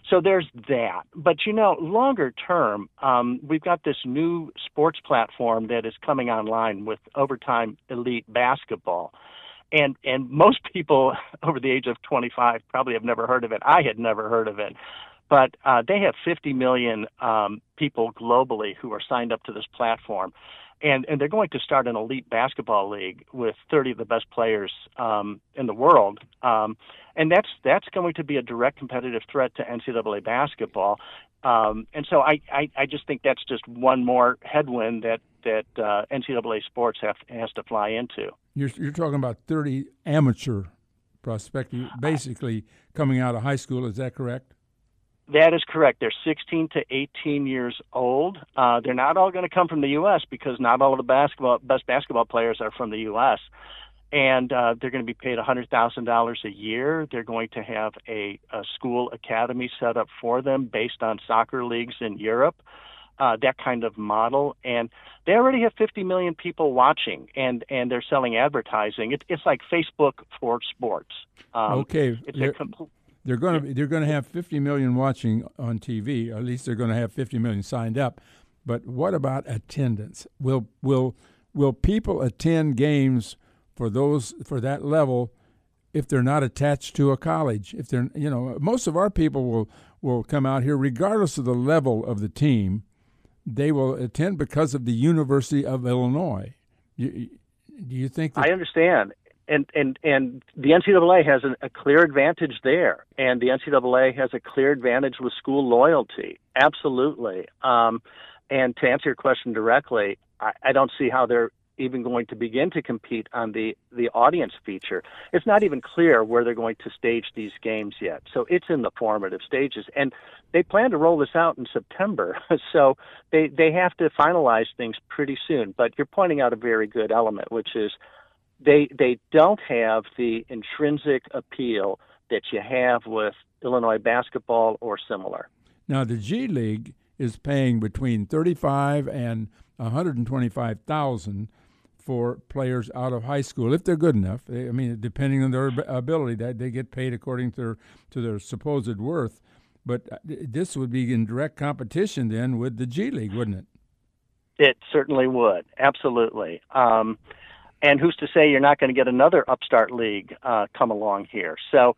So there's that. But you know, longer term, um, we've got this new sports platform that is coming online with Overtime Elite Basketball and and most people over the age of 25 probably have never heard of it. I had never heard of it, but uh, they have 50 million um, people globally who are signed up to this platform, and and they're going to start an elite basketball league with 30 of the best players um, in the world, um, and that's that's going to be a direct competitive threat to NCAA basketball. Um, and so I, I, I just think that's just one more headwind that that uh, NCAA sports have has to fly into. You're you're talking about 30 amateur prospects, basically coming out of high school. Is that correct? That is correct. They're 16 to 18 years old. Uh, they're not all going to come from the U.S. because not all of the basketball best basketball players are from the U.S and uh, they're going to be paid $100,000 a year. They're going to have a, a school academy set up for them based on soccer leagues in Europe. Uh, that kind of model, and they already have 50 million people watching, and and they're selling advertising. It, it's like Facebook for sports. Um, okay, they're, compl- they're going to they're going to have 50 million watching on TV. At least they're going to have 50 million signed up. But what about attendance? Will will will people attend games? for those for that level if they're not attached to a college. If they're you know most of our people will will come out here regardless of the level of the team. They will attend because of the University of Illinois. You, do you think? That- I understand, and and and the NCAA has an, a clear advantage there, and the NCAA has a clear advantage with school loyalty. Absolutely. Um, and to answer your question directly, I, I don't see how they're even going to begin to compete on the the audience feature. It's not even clear where they're going to stage these games yet. So it's in the formative stages and they plan to roll this out in September. So they they have to finalize things pretty soon. But you're pointing out a very good element which is they they don't have the intrinsic appeal that you have with Illinois basketball or similar. Now the G League is paying between 35 and 125,000 for players out of high school if they're good enough. I mean, depending on their ability, that they get paid according to their to their supposed worth. But uh, this would be in direct competition then with the G League, wouldn't it? It certainly would, absolutely. Um, and who's to say you're not going to get another upstart league uh, come along here? So.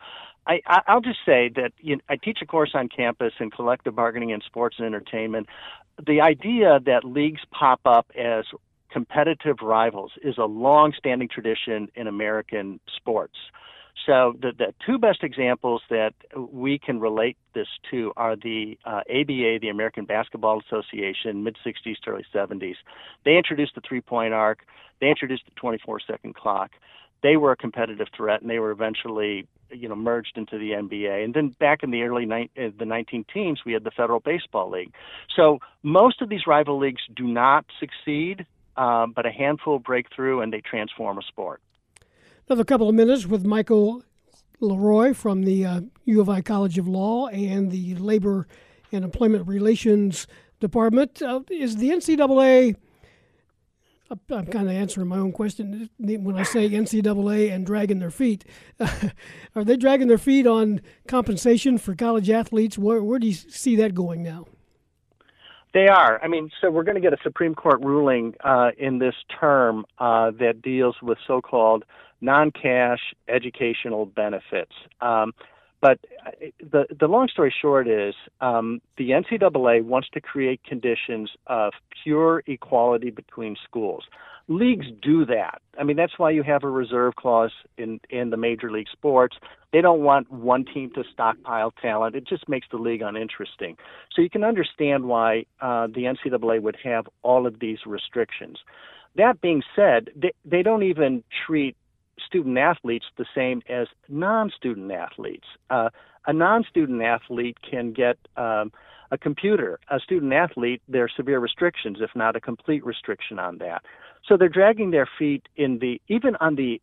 I, I'll just say that you know, I teach a course on campus in collective bargaining in sports and entertainment. The idea that leagues pop up as competitive rivals is a long-standing tradition in American sports. So the, the two best examples that we can relate this to are the uh, ABA, the American Basketball Association, mid 60s to early 70s. They introduced the three point arc. They introduced the 24 second clock. They were a competitive threat, and they were eventually, you know, merged into the NBA. And then back in the early ni- uh, the 19 teams, we had the Federal Baseball League. So most of these rival leagues do not succeed, uh, but a handful break through and they transform a sport. Another couple of minutes with Michael LeRoy from the uh, U of I College of Law and the Labor and Employment Relations Department. Uh, is the NCAA? I'm kind of answering my own question when I say NCAA and dragging their feet. are they dragging their feet on compensation for college athletes? Where, where do you see that going now? They are. I mean, so we're going to get a Supreme Court ruling uh, in this term uh, that deals with so-called non-cash educational benefits. Um, but uh, the the long story short is um, the NCAA wants to create conditions of pure equality between schools. Leagues do that. I mean, that's why you have a reserve clause in in the major league sports. They don't want one team to stockpile talent. It just makes the league uninteresting. So you can understand why uh, the NCAA would have all of these restrictions. That being said, they, they don't even treat student athletes the same as non-student athletes. Uh, a non-student athlete can get um, a computer. A student athlete, there are severe restrictions, if not a complete restriction on that. So they're dragging their feet in the even on the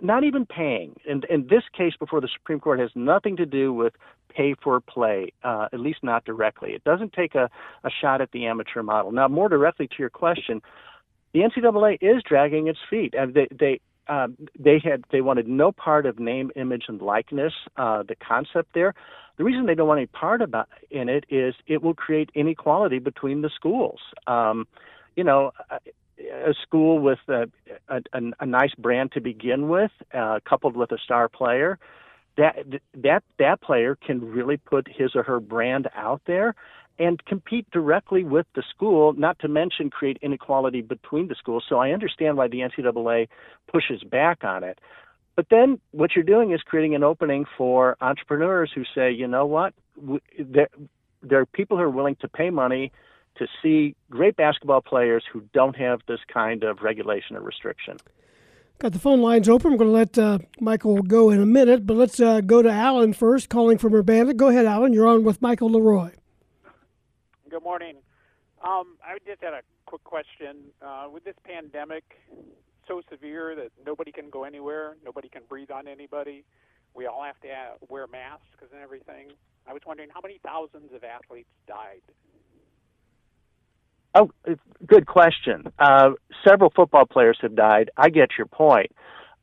not even paying. And in this case before the Supreme Court has nothing to do with pay for play, uh, at least not directly. It doesn't take a, a shot at the amateur model. Now, more directly to your question, the NCAA is dragging its feet. And they, they um, they had they wanted no part of name, image, and likeness. Uh, the concept there. The reason they don't want any part about in it is it will create inequality between the schools. Um, you know, a, a school with a, a, a, nice brand to begin with, uh, coupled with a star player, that that that player can really put his or her brand out there and compete directly with the school, not to mention create inequality between the schools. So I understand why the NCAA pushes back on it. But then what you're doing is creating an opening for entrepreneurs who say, you know what, there, there are people who are willing to pay money to see great basketball players who don't have this kind of regulation or restriction. Got the phone lines open. We're going to let uh, Michael go in a minute, but let's uh, go to Alan first, calling from Urbana. Go ahead, Alan. You're on with Michael LeRoy. Good morning. Um, I just had a quick question. Uh, with this pandemic so severe that nobody can go anywhere, nobody can breathe on anybody, we all have to have, wear masks and everything. I was wondering how many thousands of athletes died. Oh, good question. Uh, several football players have died. I get your point.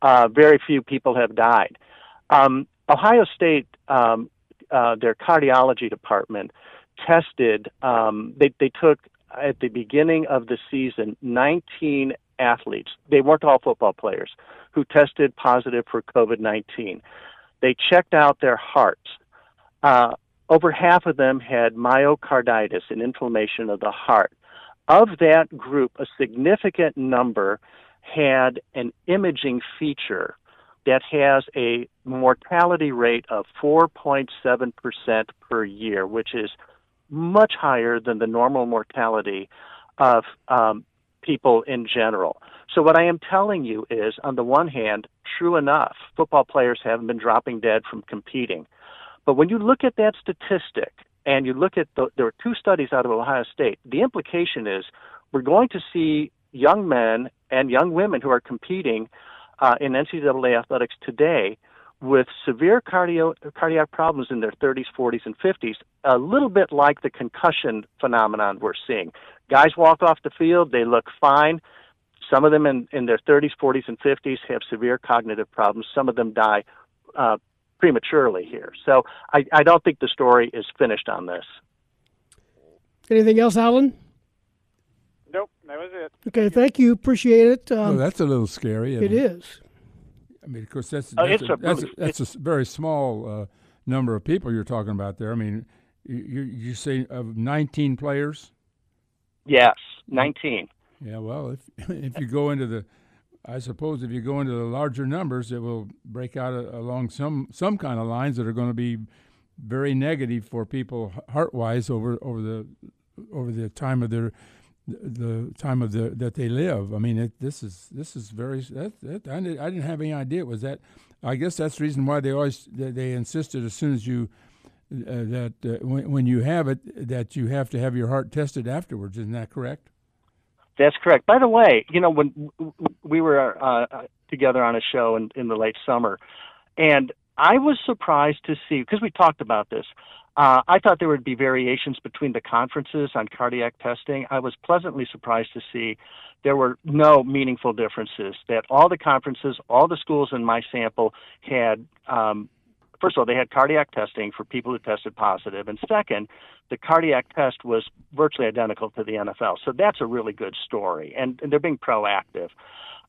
Uh, very few people have died. Um, Ohio State, um, uh, their cardiology department tested, um, they, they took at the beginning of the season 19 athletes. They weren't all football players who tested positive for COVID 19. They checked out their hearts. Uh, over half of them had myocarditis, an inflammation of the heart. Of that group, a significant number had an imaging feature that has a mortality rate of 4.7% per year, which is much higher than the normal mortality of um, people in general. So, what I am telling you is, on the one hand, true enough, football players haven't been dropping dead from competing. But when you look at that statistic and you look at the, there are two studies out of Ohio State, the implication is we're going to see young men and young women who are competing uh, in NCAA athletics today with severe cardio, cardiac problems in their 30s, 40s, and 50s, a little bit like the concussion phenomenon we're seeing. Guys walk off the field, they look fine. Some of them in, in their 30s, 40s, and 50s have severe cognitive problems. Some of them die uh, prematurely here. So I, I don't think the story is finished on this. Anything else, Alan? Nope, that was it. Okay, thank you. Appreciate it. Um, well, that's a little scary. It is. I mean, of course, that's uh, that's, a, a, that's, a, that's a very small uh, number of people you're talking about there. I mean, you you say of 19 players. Yes, 19. Yeah, well, if if you go into the I suppose if you go into the larger numbers, it will break out a, along some some kind of lines that are going to be very negative for people heart wise over over the over the time of their the time of the that they live. I mean, it, this is this is very. That, that, I, didn't, I didn't have any idea was that. I guess that's the reason why they always they, they insisted as soon as you uh, that uh, when, when you have it that you have to have your heart tested afterwards. Isn't that correct? That's correct. By the way, you know when we were uh, together on a show in, in the late summer, and I was surprised to see because we talked about this. Uh, I thought there would be variations between the conferences on cardiac testing. I was pleasantly surprised to see there were no meaningful differences. That all the conferences, all the schools in my sample had um, first of all, they had cardiac testing for people who tested positive, and second, the cardiac test was virtually identical to the NFL. So that's a really good story, and, and they're being proactive.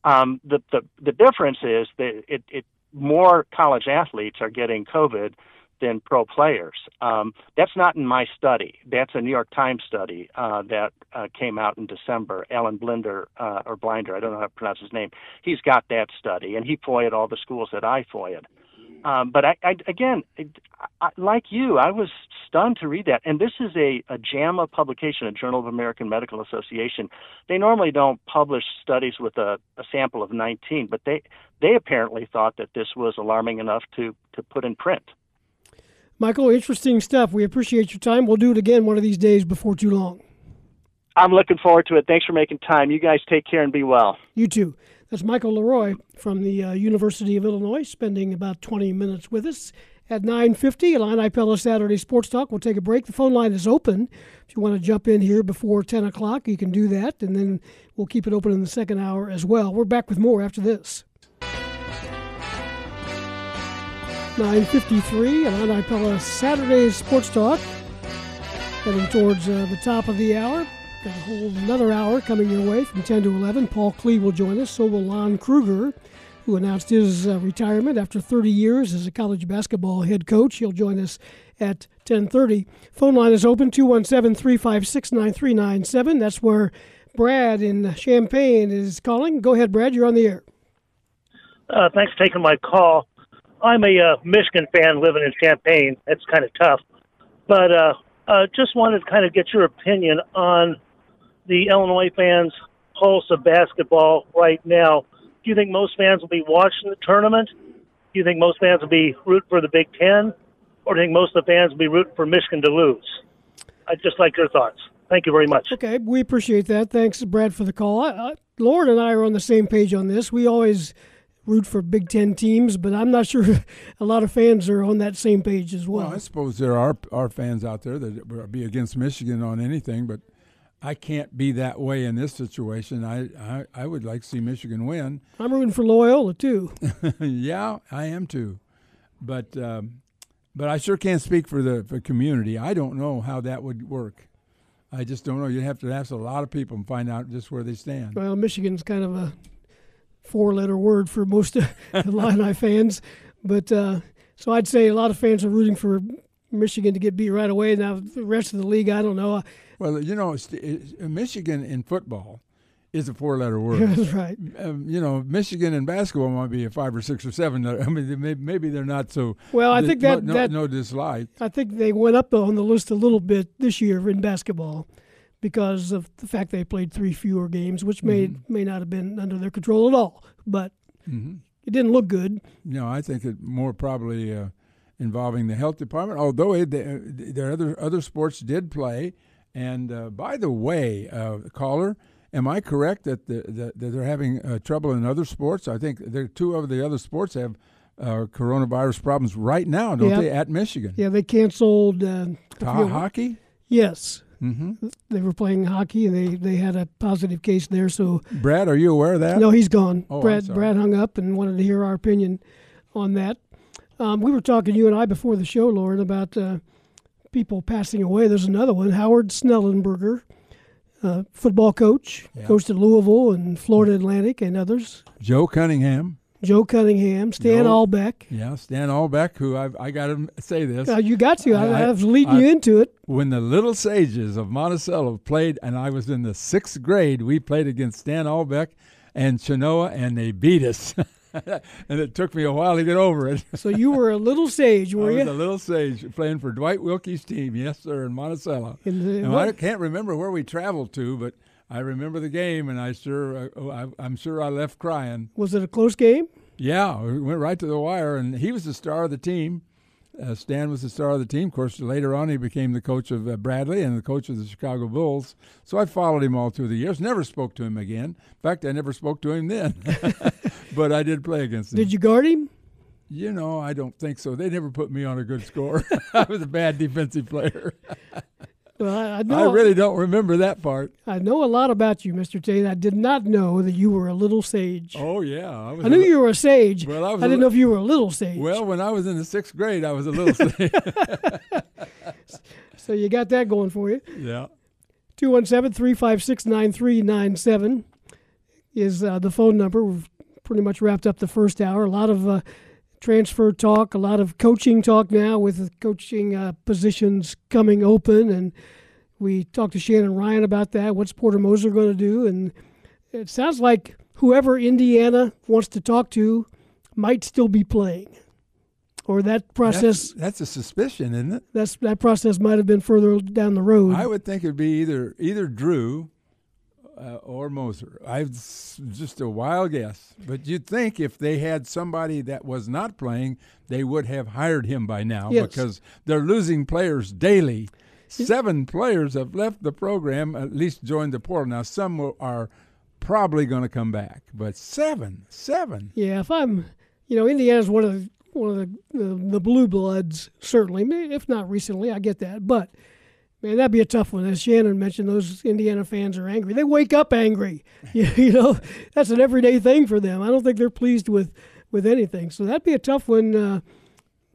Um, the, the the difference is that it, it more college athletes are getting COVID than pro players. Um, that's not in my study. That's a New York Times study uh, that uh, came out in December. Alan Blinder uh, or Blinder, I don't know how to pronounce his name. He's got that study, and he FOIA'd all the schools that I FOIA'd. Um, but I, I again, I, like you, I was stunned to read that. And this is a, a JAMA publication, a Journal of American Medical Association. They normally don't publish studies with a, a sample of 19, but they they apparently thought that this was alarming enough to to put in print. Michael, interesting stuff. We appreciate your time. We'll do it again one of these days before too long. I'm looking forward to it. Thanks for making time. You guys take care and be well. You too. That's Michael LeRoy from the uh, University of Illinois, spending about 20 minutes with us at 9.50. Illini Pella Saturday Sports Talk. We'll take a break. The phone line is open. If you want to jump in here before 10 o'clock, you can do that, and then we'll keep it open in the second hour as well. We're back with more after this. 9.53, Illini Pella Saturday Sports Talk. Heading towards uh, the top of the hour. Got a whole another hour coming your way from 10 to 11. Paul Klee will join us. So will Lon Kruger, who announced his uh, retirement after 30 years as a college basketball head coach. He'll join us at 10:30. Phone line is open 217-356-9397. That's where Brad in Champaign is calling. Go ahead, Brad. You're on the air. Uh, thanks for taking my call. I'm a uh, Michigan fan living in Champaign. That's kind of tough, but uh, uh, just wanted to kind of get your opinion on the Illinois fans' pulse of basketball right now. Do you think most fans will be watching the tournament? Do you think most fans will be rooting for the Big Ten? Or do you think most of the fans will be rooting for Michigan to lose? I'd just like your thoughts. Thank you very much. Okay, we appreciate that. Thanks, Brad, for the call. I, I, Loren and I are on the same page on this. We always root for Big Ten teams, but I'm not sure a lot of fans are on that same page as well. well I suppose there are are fans out there that will be against Michigan on anything, but I can't be that way in this situation. I, I, I would like to see Michigan win. I'm rooting for Loyola too. yeah, I am too, but um, but I sure can't speak for the for community. I don't know how that would work. I just don't know. You'd have to ask a lot of people and find out just where they stand. Well, Michigan's kind of a four-letter word for most of the Illini fans, but uh, so I'd say a lot of fans are rooting for Michigan to get beat right away. Now the rest of the league, I don't know. Well, you know, Michigan in football is a four-letter word. That's right. Um, you know, Michigan in basketball might be a five or six or seven. I mean, maybe they're not so. Well, I think that no, that no dislike. I think they went up on the list a little bit this year in basketball because of the fact they played three fewer games, which may mm-hmm. may not have been under their control at all. But mm-hmm. it didn't look good. No, I think it more probably uh, involving the health department. Although it, there other other sports did play and uh, by the way, uh, caller, am I correct that, the, that they're having uh, trouble in other sports? I think there two of the other sports have uh, coronavirus problems right now, don't they? At Michigan. Yeah, they canceled uh, hockey. Yes. Mm-hmm. They were playing hockey, and they, they had a positive case there. So, Brad, are you aware of that? No, he's gone. Oh, Brad Brad hung up and wanted to hear our opinion on that. Um, we were talking you and I before the show, Loren, about uh, people passing away. There's another one, Howard Schnellenberger. uh, football coach, yeah. coached at Louisville and Florida Atlantic and others. Joe Cunningham. Joe Cunningham, Stan Joe, Albeck. Yeah, Stan Albeck, who I've, I got to say this. Uh, you got to. I, I, was leading I, you into it. When the Little Sages of Monticello played, and I was in the sixth grade, we played against Stan Albeck and Chenoa, and they beat us. and it took me a while to get over it. So you were a little sage, were I you? I was a little sage playing for Dwight Wilkie's team, yes, sir, in Monticello. In the- and I can't remember where we traveled to, but I remember the game, and I sure, uh, I, I'm sure I left crying. Was it a close game? Yeah, it went right to the wire, and he was the star of the team. Uh, Stan was the star of the team. Of course, later on, he became the coach of uh, Bradley and the coach of the Chicago Bulls. So I followed him all through the years. Never spoke to him again. In fact, I never spoke to him then. but I did play against him. Did you guard him? You know, I don't think so. They never put me on a good score. I was a bad defensive player. Well, I, I know. I really don't remember that part. I know a lot about you, Mr. Tate. I did not know that you were a little sage. Oh yeah, I, was I knew li- you were a sage. Well, I was I didn't li- know if you were a little sage. Well, when I was in the sixth grade, I was a little. Sage. so you got that going for you. yeah. 217 356 9397 is uh, the phone number. We've pretty much wrapped up the first hour. A lot of uh, transfer talk, a lot of coaching talk now with coaching uh, positions coming open. And we talked to Shannon Ryan about that. What's Porter Moser going to do? And it sounds like whoever Indiana wants to talk to might still be playing. Or that process, That's, that's a suspicion, isn't it? that's, that process might have been further down the road. I would think it'd be either either Drew uh, or Moser. I've just a wild guess, but you'd think if they had somebody that was not playing, they would have hired him by now Yes. because they're losing players daily. Seven players have left the program, at least joined the portal. Now some will- are probably going to come back, but seven, seven. Yeah, if I'm, you know, Indiana's one of the one of the the, the blue bloods certainly, if not recently. I get that, but man, that'd be a tough one. As Shannon mentioned, those Indiana fans are angry. They wake up angry. you, you know, that's an everyday thing for them. I don't think they're pleased with with anything. So that'd be a tough one. Uh,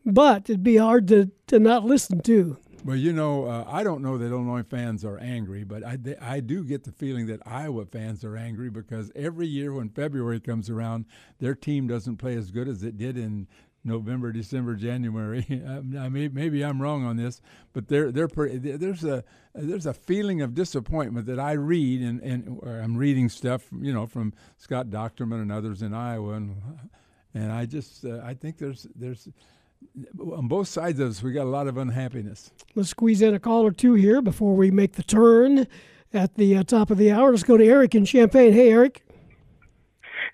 but it'd be hard to to not listen to. Well, you know, uh, I don't know that Illinois fans are angry, but I, I do get the feeling that Iowa fans are angry because every year when February comes around, their team doesn't play as good as it did in November, December, January. I maybe I'm wrong on this, but they're, they're pretty, there's a there's a feeling of disappointment that I read, and, and I'm reading stuff, you know, from Scott Dochterman and others in Iowa, and and I just uh, I think there's there's on both sides of us we got a lot of unhappiness. Let's squeeze in a call or two here before we make the turn at the uh, top of the hour. Let's go to Eric in Champaign. Hey, Eric.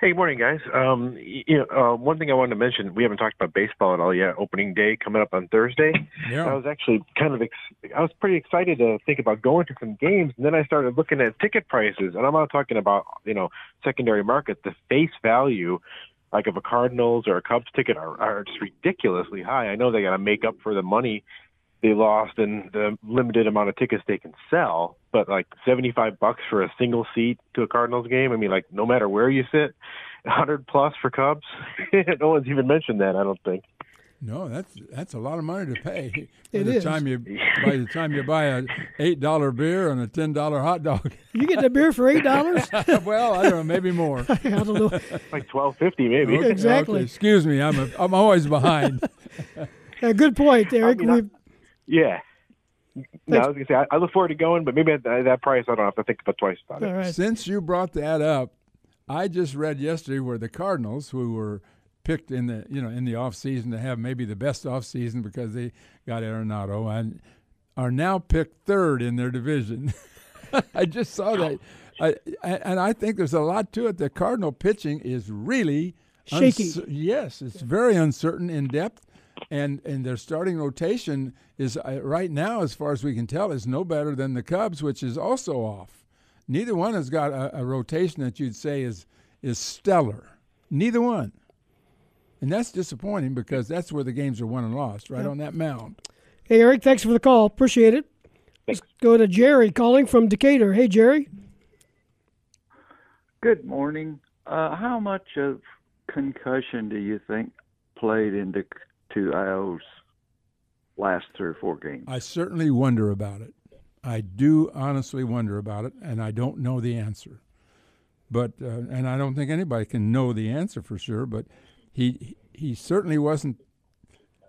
Hey, good morning, guys. Um, you know, uh, one thing I wanted to mention, we haven't talked about baseball at all yet. Opening day coming up on Thursday. Yeah. I was actually kind of, ex- I was pretty excited to think about going to some games, and then I started looking at ticket prices, and I'm not talking about, you know, secondary market. The face value, like of a Cardinals or a Cubs ticket, are, are just ridiculously high. I know they got to make up for the money they lost in the limited amount of tickets they can sell, but like 75 bucks for a single seat to a Cardinals game. I mean, like no matter where you sit, 100 plus for Cubs. no one's even mentioned that. I don't think. No, that's that's a lot of money to pay. By It the is. time you by the time you buy a eight dollar beer and a ten dollar hot dog. You get the beer for eight dollars? well, I don't know, maybe more. I don't know. Like 12.50 maybe. Okay, Exactly. okay, Excuse me, I'm a, I'm always behind. Uh, good point, Eric. mean, I- We've- Yeah. No, I was gonna say I, I look forward to going, but maybe at that, that price I don't have to think about twice about it. all right. Since you brought that up, I just read yesterday where the Cardinals, who were picked in the you know in the off season to have maybe the best off season because they got Arenado and are now picked third in their division. I just saw that, I, and I think there's a lot to it. The Cardinal pitching is really Shaky. uncer- yes, it's very uncertain in depth, and and their starting rotation is uh, right now, as far as we can tell, is no better than the Cubs, which is also off. Neither one has got a, a rotation that you'd say is is stellar. Neither one. And that's disappointing because that's where the games are won and lost, right on that mound. Hey, Eric, thanks for the call. Appreciate it. Let's go to Jerry calling from Decatur. Hey, Jerry. Good morning. Uh, how much of concussion do you think played into to Ayo's last three or four games? I certainly wonder about it. I do honestly wonder about it, and I don't know the answer. But uh, and I don't think anybody can know the answer for sure. But he he certainly wasn't.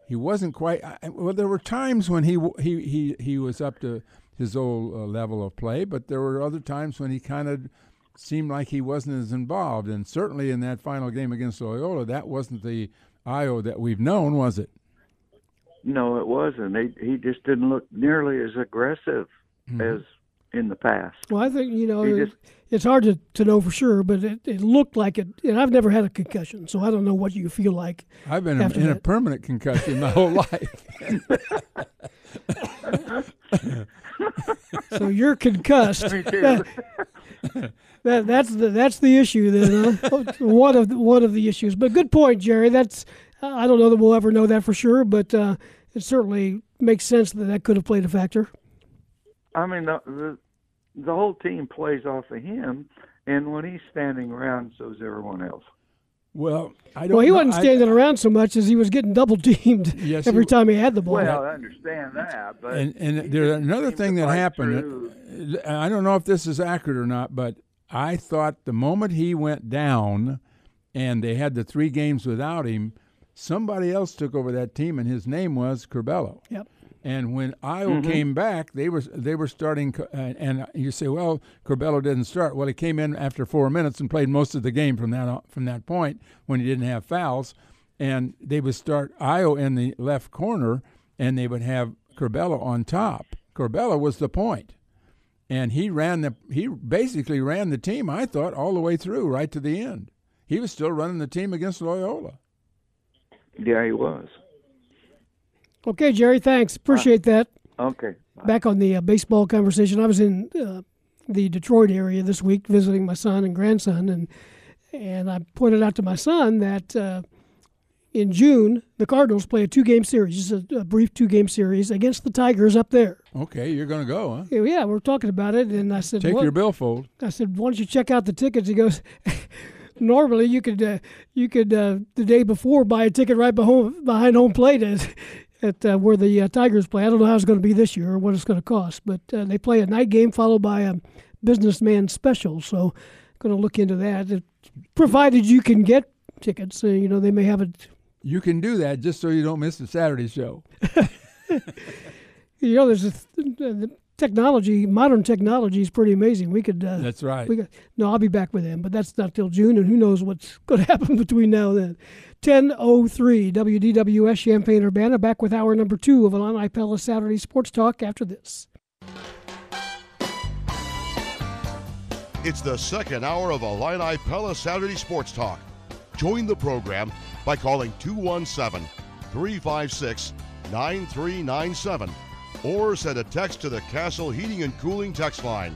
He wasn't quite. I- Well, there were times when he he he he was up to his old uh, level of play, but there were other times when he kind of seemed like he wasn't as involved. And certainly in that final game against Loyola, that wasn't the Ayo that we've known, was it? No, it wasn't. He he just didn't look nearly as aggressive Mm-hmm. as in the past. Well, I think you know it- just- it's hard to, to know for sure, but it, it looked like it. And I've never had a concussion, so I don't know what you feel like. I've been after in a permanent concussion my whole life. So you're concussed. Me too. that that's the that's the issue then. Huh? one of the, one of the issues. But good point, Jerry. That's I don't know that we'll ever know that for sure, but uh, it certainly makes sense that that could have played a factor. I mean, the, the the whole team plays off of him, and when he's standing around, so is everyone else. Well, I don't. Well, he know. wasn't I- standing around so much as he was getting double teamed Yes, every he- time he had the ball. Well, I understand that, but and and there's another thing that happened. through. I don't know if this is accurate or not, but I thought the moment he went down, and they had the three games without him, somebody else took over that team, and his name was Curbelo. Yep. And when Ayo Mhm. came back, they were they were starting, uh, and you say, well, Curbelo didn't start. Well, he came in after four minutes and played most of the game from that from that point when he didn't have fouls, and they would start Ayo in the left corner, and they would have Curbelo on top. Curbelo was the point, and he ran the he basically ran the team. I thought all the way through, right to the end. He was still running the team against Loyola. Yeah, he was. Okay, Jerry, thanks. Appreciate that. Okay. Back on the uh, baseball conversation, I was in uh, the Detroit area this week visiting my son and grandson, and and I pointed out to my son that uh, in June the Cardinals play a two-game series, just a, a brief two-game series against the Tigers up there. Okay, you're going to go, huh? Yeah, we're talking about it, and I said, Take "What?" your billfold. I said, "Why don't you check out the tickets?" He goes, "Normally, you could uh, you could uh, the day before buy a ticket right behind behind home plate at, at uh, where the uh, Tigers play. I don't know how it's going to be this year or what it's going to cost, but uh, they play a night game followed by a businessman special. So, going to look into that. It, provided you can get tickets, uh, you know they may have it. You can do that just so you don't miss the Saturday show. You know, there's a th- the technology, modern technology is pretty amazing. We could. Uh, That's right. We got, no, I'll be back with them, but that's not till June, and who knows what's going to happen between now and then. 10.03 WDWS Champaign Urbana, back with hour number two of Illini Pella Saturday Sports Talk after this. It's the second hour of Illini Pella Saturday Sports Talk. Join the program by calling 217 356 9397 or send a text to the Castle Heating and Cooling text line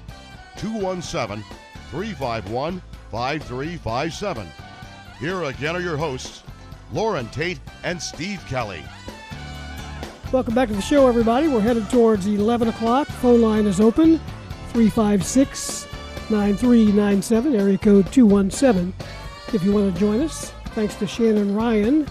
217 351 5357. Here again are your hosts, Loren Tate and Steve Kelly. Welcome back to the show, everybody. We're headed towards 11 o'clock. Phone line is open 356 9397, area code 217. If you want to join us, thanks to Shannon Ryan,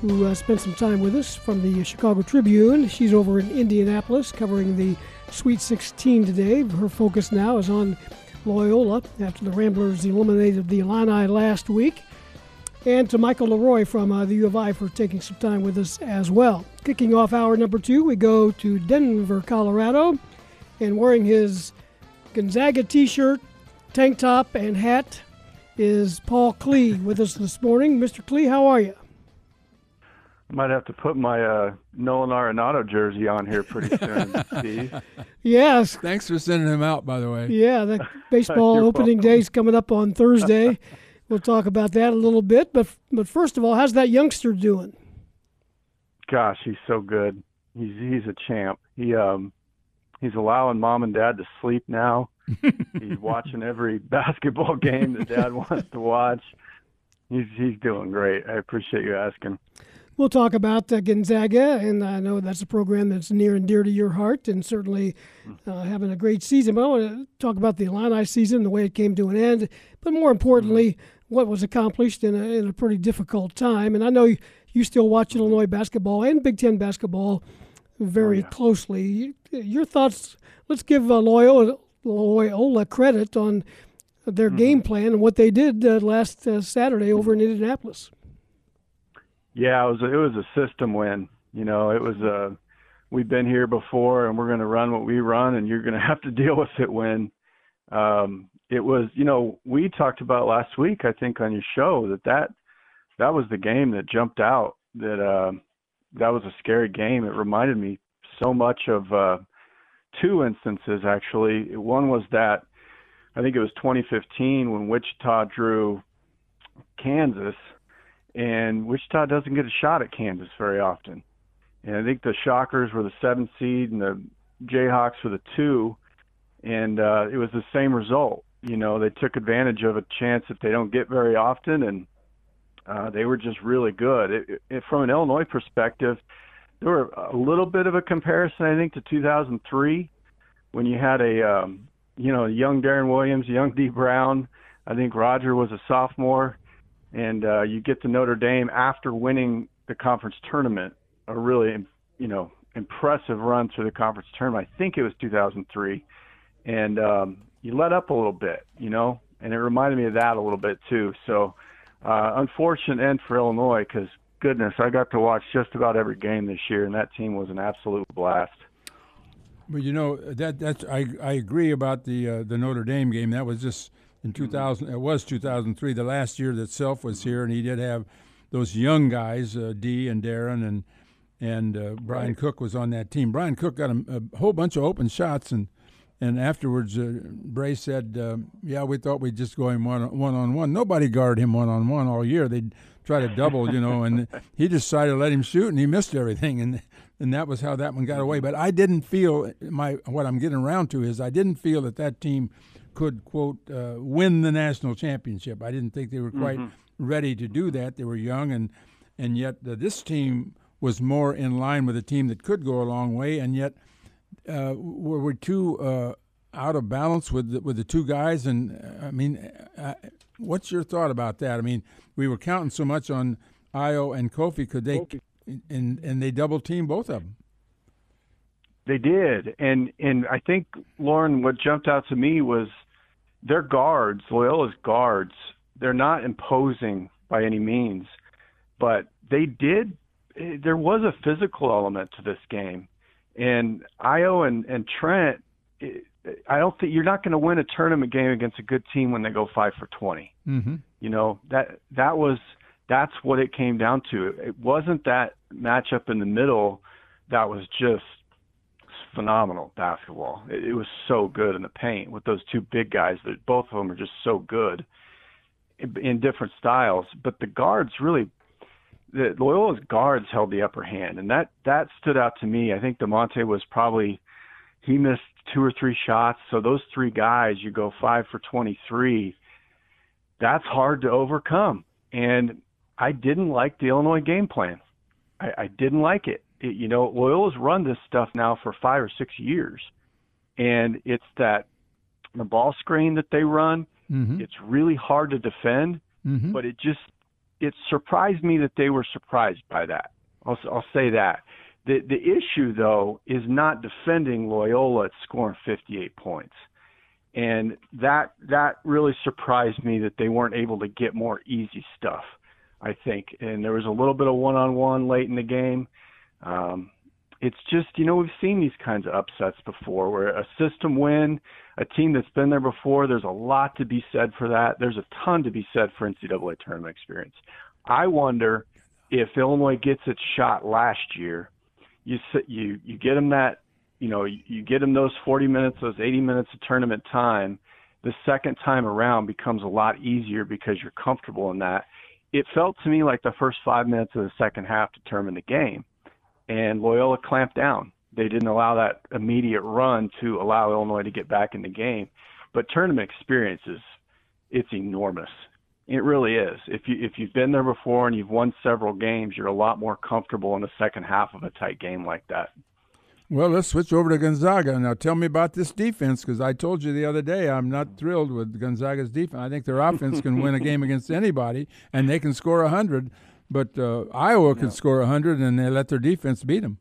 who uh, spent some time with us from the Chicago Tribune. She's over in Indianapolis covering the Sweet 16 today. Her focus now is on Loyola after the Ramblers eliminated the Illini last week and to Michael LeRoy from uh, the U of I for taking some time with us as well. Kicking off hour number two, we go to Denver, Colorado, and wearing his Gonzaga T-shirt, tank top, and hat is Paul Klee with us this morning. Mr. Klee, how are you? I Might have to put my uh, Nolan Arenado jersey on here pretty soon, Steve. Yes. Thanks for sending him out, by the way. Yeah, the baseball opening day is coming up on Thursday. we'll talk about that a little bit, but but first of all, how's that youngster doing? Gosh, he's so good. He's he's a champ. He um he's allowing mom and dad to sleep now. He's watching every basketball game that dad wants to watch. He's he's doing great. I appreciate you asking. We'll talk about uh, Gonzaga, and I know that's a program that's near and dear to your heart, and certainly uh, having a great season. But I want to talk about the Illini season, the way it came to an end, but more importantly, what was accomplished in a, in a pretty difficult time. And I know you, you still watch Illinois basketball and Big Ten basketball very closely. Your thoughts? Let's give uh, Loyola, Loyola credit on their game plan and what they did uh, last uh, Saturday over in Indianapolis. Yeah, it was a, it was a system win. You know, it was a we've been here before and we're going to run what we run and you're going to have to deal with it when Um, it was, you know, we talked about last week, I think, on your show that that that was the game that jumped out. That uh, that was a scary game. It reminded me so much of uh, two instances actually. One was that I think it was 2015 when Wichita drew Kansas, and Wichita doesn't get a shot at Kansas very often. And I think the Shockers were the seventh seed and the Jayhawks were the two, and uh, it was the same result. You know, they took advantage of a chance that they don't get very often, and uh, they were just really good. It, it, from an Illinois perspective, there were a little bit of a comparison, I think, to 2003 when you had a um, you know young Deron Williams, young Dee Brown. I think Roger was a sophomore, and uh, you get to Notre Dame after winning the conference tournament, a really you know impressive run through the conference tournament. I think it was 2003, and um, you let up a little bit, you know, and it reminded me of that a little bit too. So uh, unfortunate end for Illinois because goodness, I got to watch just about every game this year, and that team was an absolute blast. But you know that that's I I agree about the uh, the Notre Dame game. That was just in 2000. It was 2003, the last year that Self was here, and he did have those young guys, uh, D and Deron and and uh, Brian right. Cook was on that team. Brian Cook got a, a whole bunch of open shots, and and afterwards, uh, Brey said, uh, "Yeah, we thought we'd just go him one one on one. Nobody guarded him one on one all year. They'd try to double, you know, and he decided to let him shoot, and he missed everything, and and that was how that one got away. But I didn't feel my what I'm getting around to is I didn't feel that that team could quote uh, win the national championship. I didn't think they were quite mm-hmm. ready to do that. They were young, and and yet uh, this team was more in line with a team that could go a long way, and yet uh, were we too uh, out of balance with the, with the two guys? And uh, I mean, uh, what's your thought about that? I mean, we were counting so much on Ayo and Kofi. Could they Kofi and and they double team both of them. They did, and and I think Loren, what jumped out to me was their guards, Loyola's guards. They're not imposing by any means, but they did. There was a physical element to this game, and Ayo and and Trent. I don't think you're not going to win a tournament game against a good team when they go five for 20 mm-hmm. You know that that was that's what it came down to. It wasn't that matchup in the middle that was just phenomenal basketball. It, it was so good in the paint with those two big guys. That both of them are just so good in, in different styles. But the guards really, the Loyola's guards held the upper hand, and that that stood out to me. I think Da'Monte was probably he missed two or three shots. So those three guys, you go five for twenty three. That's hard to overcome. And I didn't like the Illinois game plan. I, I didn't like it. it. You know, Loyola's run this stuff now for five or six years, and it's that the ball screen that they run. Mm-hmm. It's really hard to defend, mm-hmm. but it just it surprised me that they were surprised by that. I'll, I'll say that. The the issue though is not defending Loyola at scoring 58 points. And that that really surprised me that they weren't able to get more easy stuff. I think. And there was a little bit of one on one late in the game. Um, it's just, you know, we've seen these kinds of upsets before where a system win, a team that's been there before, there's a lot to be said for that. There's a ton to be said for NCAA tournament experience. I wonder if Illinois gets its shot last year, you you you get them that, you know, you get them those 40 minutes, those 80 minutes of tournament time. The second time around becomes a lot easier because you're comfortable in that it felt to me like the first five minutes of the second half determined the game, and Loyola clamped down. They didn't allow that immediate run to allow Illinois to get back in the game. But tournament experience is it's enormous. It really is. If you if you've been there before and you've won several games, you're a lot more comfortable in the second half of a tight game like that. Well, let's switch over to Gonzaga. Now, tell me about this defense because I told you the other day I'm not thrilled with Gonzaga's defense. I think their offense can win a game against anybody, and they can score 100, but uh, Iowa could yeah. score 100, and they let their defense beat them.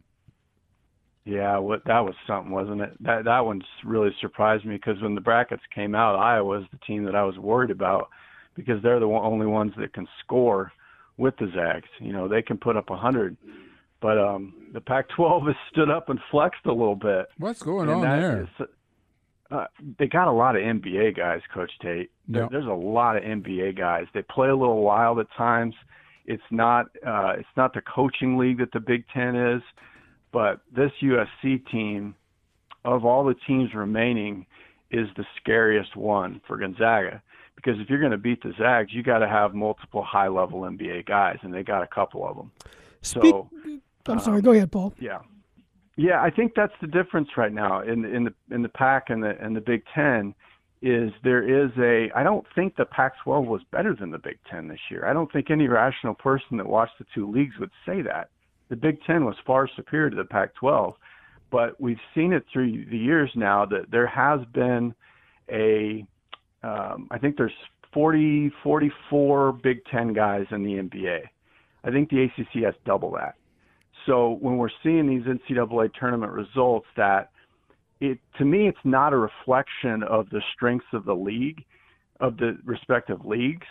Yeah, what that was something, wasn't it? That that one really surprised me because when the brackets came out, Iowa was the team that I was worried about because they're the only ones that can score with the Zags. You know, they can put up a 100 but um, the Pac-12 has stood up and flexed a little bit. What's going and on there? Is, uh, they got a lot of NBA guys, Coach Tate. Yep. There's a lot of NBA guys. They play a little wild at times. It's not uh, it's not the coaching league that the Big Ten is, but this USC team, of all the teams remaining, is the scariest one for Gonzaga. Because if you're going to beat the Zags, you got to have multiple high-level NBA guys, and they got a couple of them. Speak, so I'm sorry. Um, go ahead, Paul. yeah, yeah. I think that's the difference right now in in the in the Pac and the and the Big Ten is there is a. I don't think the Pac-12 was better than the Big Ten this year. I don't think any rational person that watched the two leagues would say that. The Big Ten was far superior to the Pac-12, but we've seen it through the years now that there has been a. Um, I think there's 40, 44 Big Ten guys in the NBA. I think the ACC has double that. So when we're seeing these NCAA tournament results, that it to me it's not a reflection of the strengths of the league, of the respective leagues,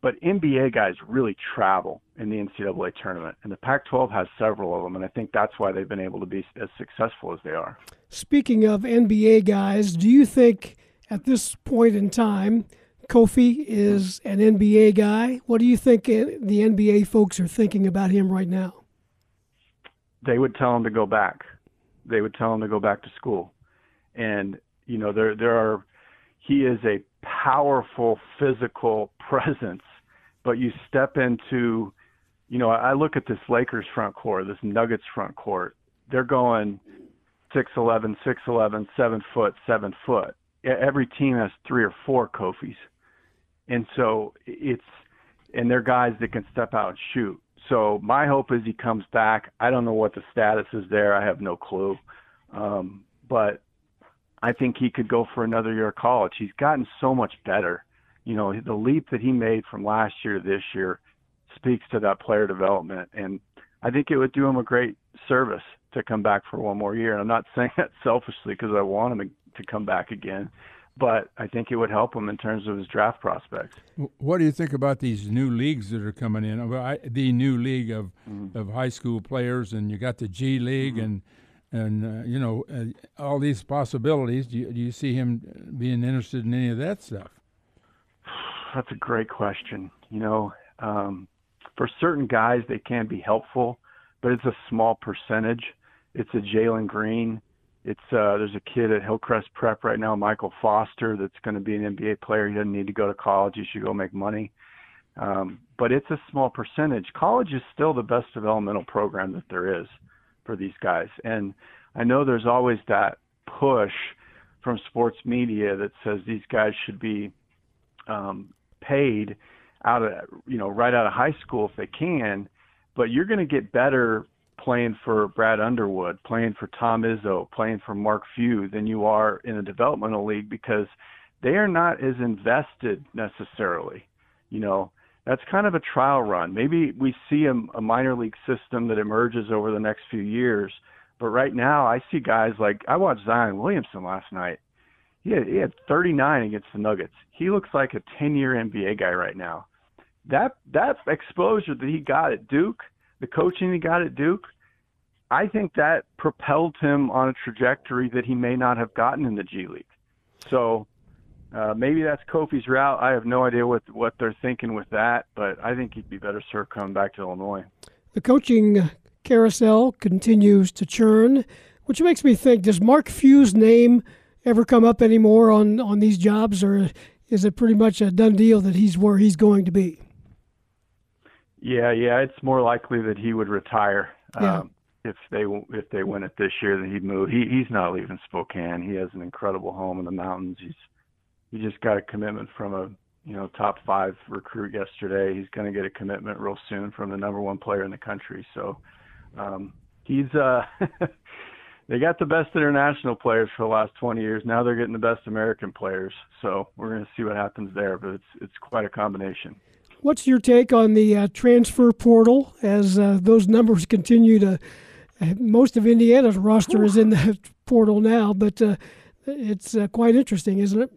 but NBA guys really travel in the NCAA tournament, and the Pac-12 has several of them, and I think that's why they've been able to be as successful as they are. Speaking of NBA guys, do you think at this point in time, Kofi is an NBA guy? What do you think uh, the NBA folks are thinking about him right now? they would tell him to go back. They would tell him to go back to school. And you know, there there are he is a powerful physical presence, but you step into you know, I look at this Lakers front court, this Nuggets front court. They're going 6'11, 6'11, 7 foot, 7 foot. Every team has three or four Kofis. And so it's and they're guys that can step out and shoot. So my hope is he comes back. I don't know what the status is there. I have no clue. Um, but I think he could go for another year of college. He's gotten so much better. You know, the leap that he made from last year to this year speaks to that player development. And I think it would do him a great service to come back for one more year. And I'm not saying that selfishly because I want him to come back again, but I think it would help him in terms of his draft prospects. What do you think about these new leagues that are coming in? I, the new league of Mm-hmm. of high school players, and you got the G League, and and uh, you know uh, all these possibilities. Do you, do you see him being interested in any of that stuff? That's a great question. You know, um, for certain guys, they can be helpful, but it's a small percentage. It's a Jalen Green. It's uh, there's a kid at Hillcrest Prep right now, Michael Foster, that's going to be an NBA player. He doesn't need to go to college. He should go make money. Um, but it's a small percentage. College is still the best developmental program that there is for these guys. And I know there's always that push from sports media that says these guys should be um, paid out of you know right out of high school if they can, but you're going to get better playing for Brad Underwood, playing for Tom Izzo, playing for Mark Few than you are in a developmental league because they are not as invested necessarily. You know, that's kind of a trial run. Maybe we see a, a minor league system that emerges over the next few years, but right now I see guys like I watched Zion Williamson last night. He had, he had 39 against the Nuggets. He looks like a 10-year NBA guy right now. That that exposure that he got at Duke, the coaching he got at Duke, I think that propelled him on a trajectory that he may not have gotten in the G League. So uh, maybe that's Kofi's route. I have no idea what what they're thinking with that, but I think he'd be better served coming back to Illinois. The coaching carousel continues to churn, which makes me think: Does Mark Few's name ever come up anymore on on these jobs, or is it pretty much a done deal that he's where he's going to be? Yeah, yeah, it's more likely that he would retire Yeah. um, if they if they win it this year. That he'd move. He he's not leaving Spokane. He has an incredible home in the mountains. He's he just got a commitment from a you know top five recruit yesterday. He's going to get a commitment real soon from the number one player in the country. So um, he's uh, they got the best international players for the last 20 years. Now they're getting the best American players. So we're going to see what happens there. But it's it's quite a combination. What's your take on the uh, transfer portal as uh, those numbers continue to? Uh, most of Indiana's roster is in the portal now, but uh, it's uh, quite interesting, isn't it?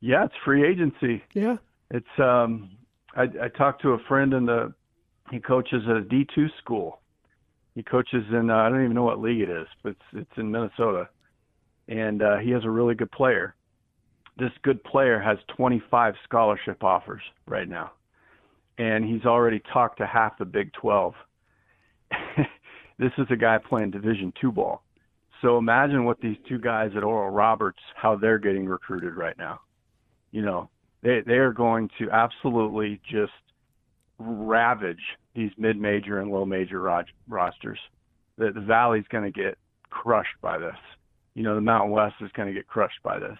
Yeah, it's free agency. Yeah. It's um I I talked to a friend in the he coaches at a D2 school. He coaches in uh, I don't even know what league it is, but it's it's in Minnesota. and uh, he has a really good player. This good player has 25 scholarship offers right now, and he's already talked to half the Big 12. this is a guy playing Division two ball. So imagine what these two guys at Oral Roberts, how they're getting recruited right now. You know, they they are going to absolutely just ravage these mid-major and low-major rosters. The, the Valley's going to get crushed by this. You know, the Mountain West is going to get crushed by this.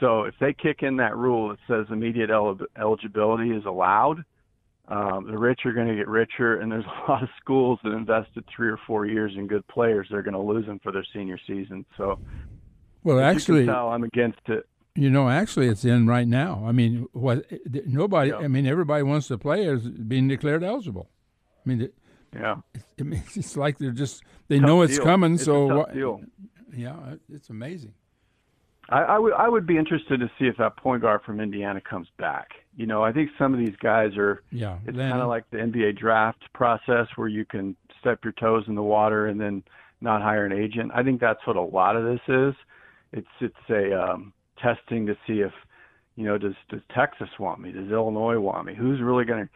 So if they kick in that rule that says immediate el- eligibility is allowed, um, the rich are going to get richer, and there's a lot of schools that invested three or four years in good players. They're going to lose them for their senior season. So, well, actually, tell, I'm against it. You know, actually, it's in right now. I mean, what nobody. Yeah. I mean, everybody wants to play is being declared eligible. I mean, it, yeah. It's, it's like they're just they tough know it's deal. coming. It's so deal. yeah, it's amazing. I, I would I would be interested to see if that point guard from Indiana comes back. You know, I think some of these guys are. Yeah. It's kind of like the NBA draft process where you can step your toes in the water and then not hire an agent. I think that's what a lot of this is. It's it's a um, testing to see if you know does does Texas want me? Does Illinois want me? Who's really going to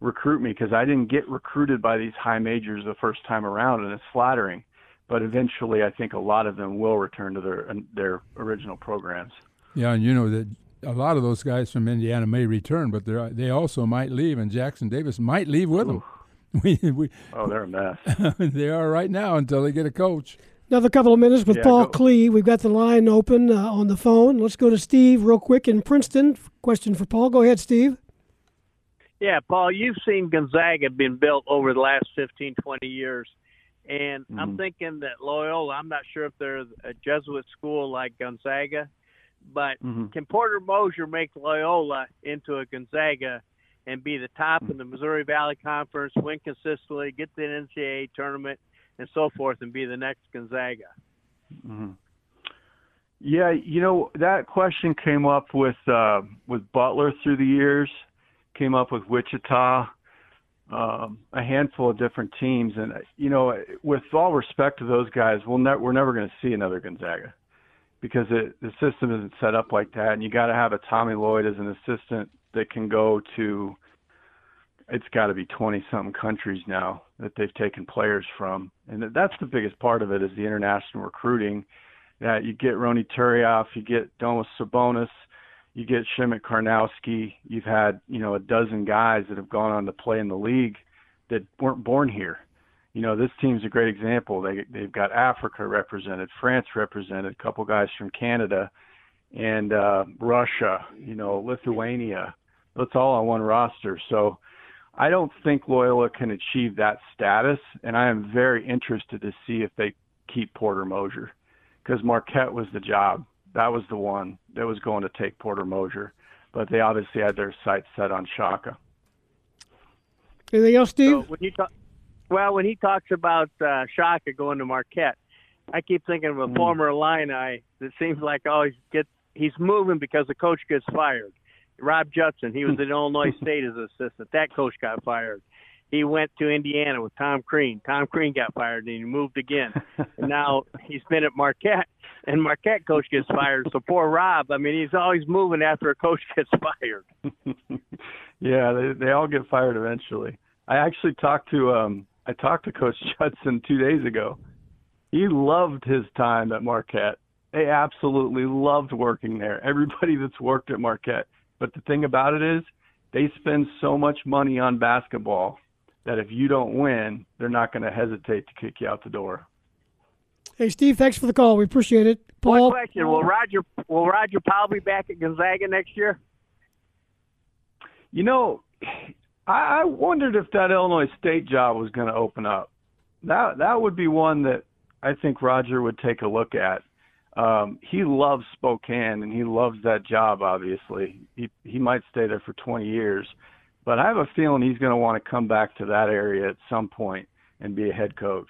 recruit me? Because I didn't get recruited by these high majors the first time around, and it's flattering. But eventually, I think a lot of them will return to their their original programs. Yeah, and you know that a lot of those guys from Indiana may return, but they they also might leave, and Jackson Davis might leave with them. We, we, oh, they're a mess. they are right now until they get a coach. Another couple of minutes with Yeah, Paul go. Klee. We've got the line open uh, on the phone. Let's go to Steve real quick in Princeton. Question for Paul. Go ahead, Steve. Yeah, Paul, you've seen Gonzaga been built over the last 15, 20 years. And I'm Mhm. thinking that Loyola, I'm not sure if they're a Jesuit school like Gonzaga, but Mhm. can Porter Moser make Loyola into a Gonzaga and be the top in the Missouri Valley Conference, win consistently, get to the NCAA tournament, and so forth, and be the next Gonzaga? hmm Yeah, you know that question came up with uh, with Butler through the years, came up with Wichita, um, a handful of different teams, and you know, with all respect to those guys, we'll ne- we're never going to see another Gonzaga because it, the system isn't set up like that, and you got to have a Tommy Lloyd as an assistant that can go to. It's got to be twenty something countries now that they've taken players from, and that's the biggest part of it is the international recruiting that you get Ronny Turiaf, you get Domas Sabonis, you get Shimon Karnowski. You've had you know a dozen guys that have gone on to play in the league that weren't born here. You know this team's a great example. They they've got Africa represented, France represented, a couple guys from Canada, and uh, Russia. You know Lithuania. That's all on one roster. So I don't think Loyola can achieve that status, and I am very interested to see if they keep Porter Moser because Marquette was the job. That was the one that was going to take Porter Moser, but they obviously had their sights set on Shaka. Anything else, Steve? So when you talk, well, when he talks about uh, Shaka going to Marquette, I keep thinking of a Mm. former Illini that seems like always gets he's moving because the coach gets fired. Rob Judson, he was at Illinois State as an assistant. That coach got fired. He went to Indiana with Tom Crean. Tom Crean got fired and he moved again. and now he's been at Marquette and Marquette coach gets fired. So poor Rob, I mean, he's always moving after a coach gets fired. yeah, they they all get fired eventually. I actually talked to um I talked to Coach Judson two days ago. He loved his time at Marquette. They absolutely loved working there. Everybody that's worked at Marquette. But the thing about it is, they spend so much money on basketball that if you don't win, they're not going to hesitate to kick you out the door. Hey, Steve, thanks for the call. We appreciate it. Paul, One question: Will Roger will Roger Powell be back at Gonzaga next year? You know, I I wondered if that Illinois State job was going to open up. That that would be one that I think Roger would take a look at. Um, he loves Spokane and he loves that job. Obviously, he he might stay there for 20 years, but I have a feeling he's going to want to come back to that area at some point and be a head coach.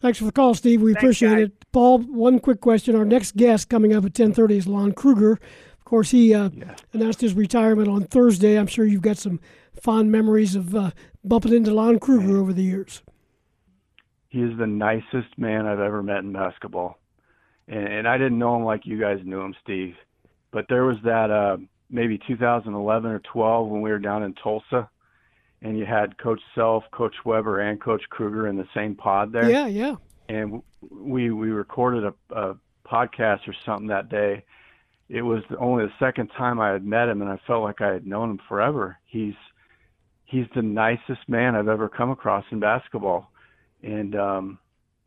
Thanks for the call, Steve. We appreciate it. Paul, one quick question. Our next guest coming up at 10:30 is Lon Kruger. Of course, he uh, announced his retirement on Thursday. I'm sure you've got some fond memories of uh, bumping into Lon Kruger over the years. he is the nicest man I've ever met in basketball. And, and I didn't know him like you guys knew him, Steve. But there was that uh, maybe 2011 or 12 when we were down in Tulsa, and you had Coach Self, Coach Weber, and Coach Kruger in the same pod there. Yeah, yeah. And we we recorded a, a podcast or something that day. It was only the second time I had met him, and I felt like I had known him forever. He's he's the nicest man I've ever come across in basketball, and um,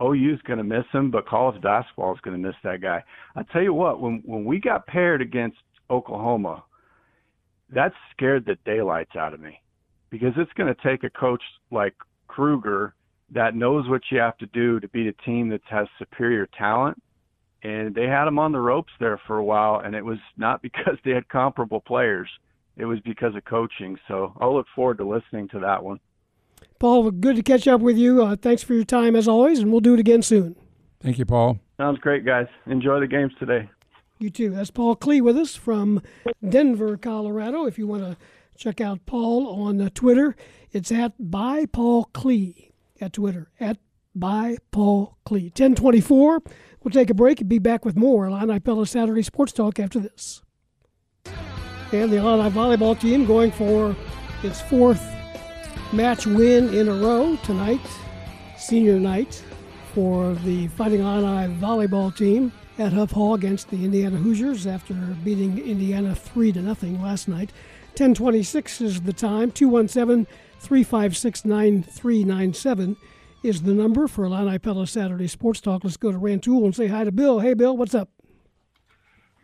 OU is going to miss him, but college basketball is going to miss that guy. I tell you what, when when we got paired against Oklahoma, that scared the daylights out of me because it's going to take a coach like Kruger that knows what you have to do to beat a team that has superior talent. And they had him on the ropes there for a while, and it was not because they had comparable players. It was because of coaching. So I'll look forward to listening to that one. Paul, good to catch up with you. Uh, thanks for your time as always, and we'll do it again soon. Thank you, Paul. Sounds great, guys. Enjoy the games today. You too. That's Paul Klee with us from Denver, Colorado. If you want to check out Paul on uh, Twitter, it's at by Paul Klee at Twitter at by Paul Klee. 1024. We'll take a break and be back with more Illini Pella Saturday Sports Talk after this. And the Illini volleyball team going for its fourth match win in a row tonight, senior night for the Fighting Illini volleyball team at Huff Hall against the Indiana Hoosiers after beating Indiana 3 to nothing last night. 1026 is the time. 217 356 9397 is the number for Illini Pella Saturday Sports Talk. Let's go to Rantoul and say hi to Bill. Hey, Bill, what's up?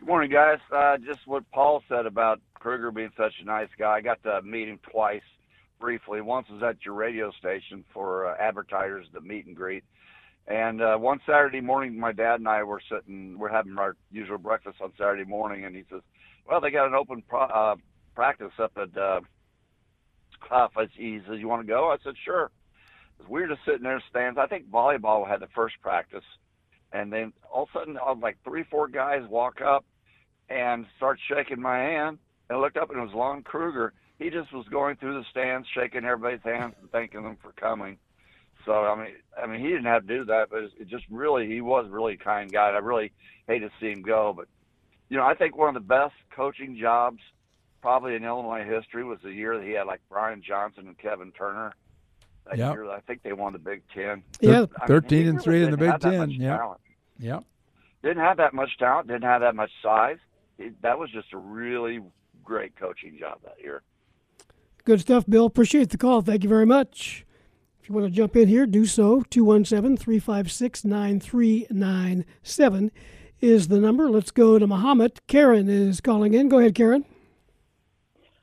Good morning, guys. Uh, just what Paul said about Kruger being such a nice guy. I got to meet him twice briefly. Once was at your radio station for uh, advertisers, the meet and greet. And uh, one Saturday morning, my dad and I were sitting, we're having our usual breakfast on Saturday morning, and he says, "Well, they got an open pro- uh, practice up at uh, Huff." He says, "You want to go?" I said, "Sure." We were just sitting there in the stands. I think volleyball had the first practice, and then all of a sudden, like three, four guys walk up and start shaking my hand. And I looked up, and it was Lon Kruger. He just was going through the stands, shaking everybody's hands and thanking them for coming. So I mean, I mean, he didn't have to do that, but it just really, he was really a kind guy. I really hate to see him go, but you know, I think one of the best coaching jobs probably in Illinois history was the year that he had like Brian Johnson and Kevin Turner. That Yep. year, I think they won the Big Ten. Yeah. I mean, 13 he and really 3 in the Big Ten, much yeah. Didn't have that much talent. Didn't have that much size. It, that was just a really great coaching job that year. Good stuff, Bill. Appreciate the call. Thank you very much. If you want to jump in here, do so. 217 356 9397 is the number. Let's go to Mahomet. Karen is calling in. Go ahead, Karen.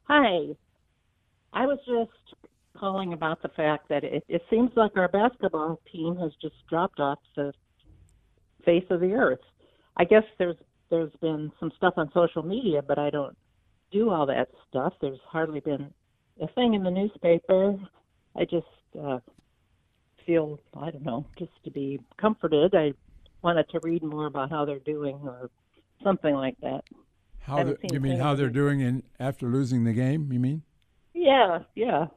Hi. I was just calling about the fact that it, it seems like our basketball team has just dropped off the face of the earth. I guess there's there's been some stuff on social media, but I don't do all that stuff. There's hardly been a thing in the newspaper. I just uh, feel I don't know, just to be comforted. I wanted to read more about how they're doing or something like that. How Haven't the, you mean how they're doing in after losing the game? You mean? Yeah, yeah.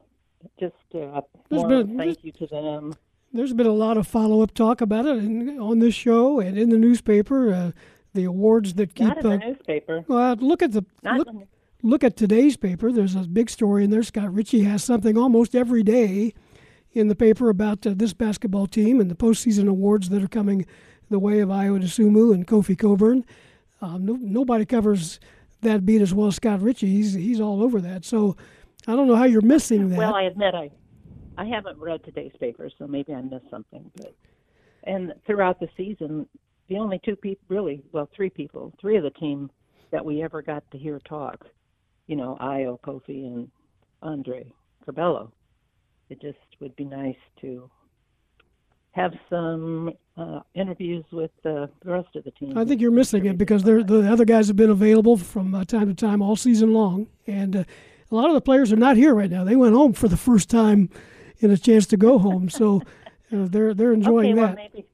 Just uh, There's more been- thank you to them. There's been a lot of follow up talk about it in, on this show and in the newspaper. Uh, the awards that keep. Not in the uh, newspaper. Well, look at the Not look, the- look at today's paper. There's a big story in there. Scott Richey has something almost every day in the paper about uh, this basketball team and the postseason awards that are coming the way of Ayo Dosunmu and Kofi Cockburn. Um, no, nobody covers that beat as well as Scott Richey. He's he's all over that. So I don't know how you're missing that. Well, I admit I, I haven't read today's paper, so maybe I missed something. But and throughout the season, the only two people, really, well, three people, three of the team that we ever got to hear talk, you know, Ayo, Kofi, and Andre Curbelo. It just would be nice to have some uh, interviews with uh, the rest of the team. I think you're missing it because they're, the other guys have been available from uh, time to time all season long, and uh, a lot of the players are not here right now. They went home for the first time in a chance to go home, so uh, they're they're enjoying okay, well, that. maybe.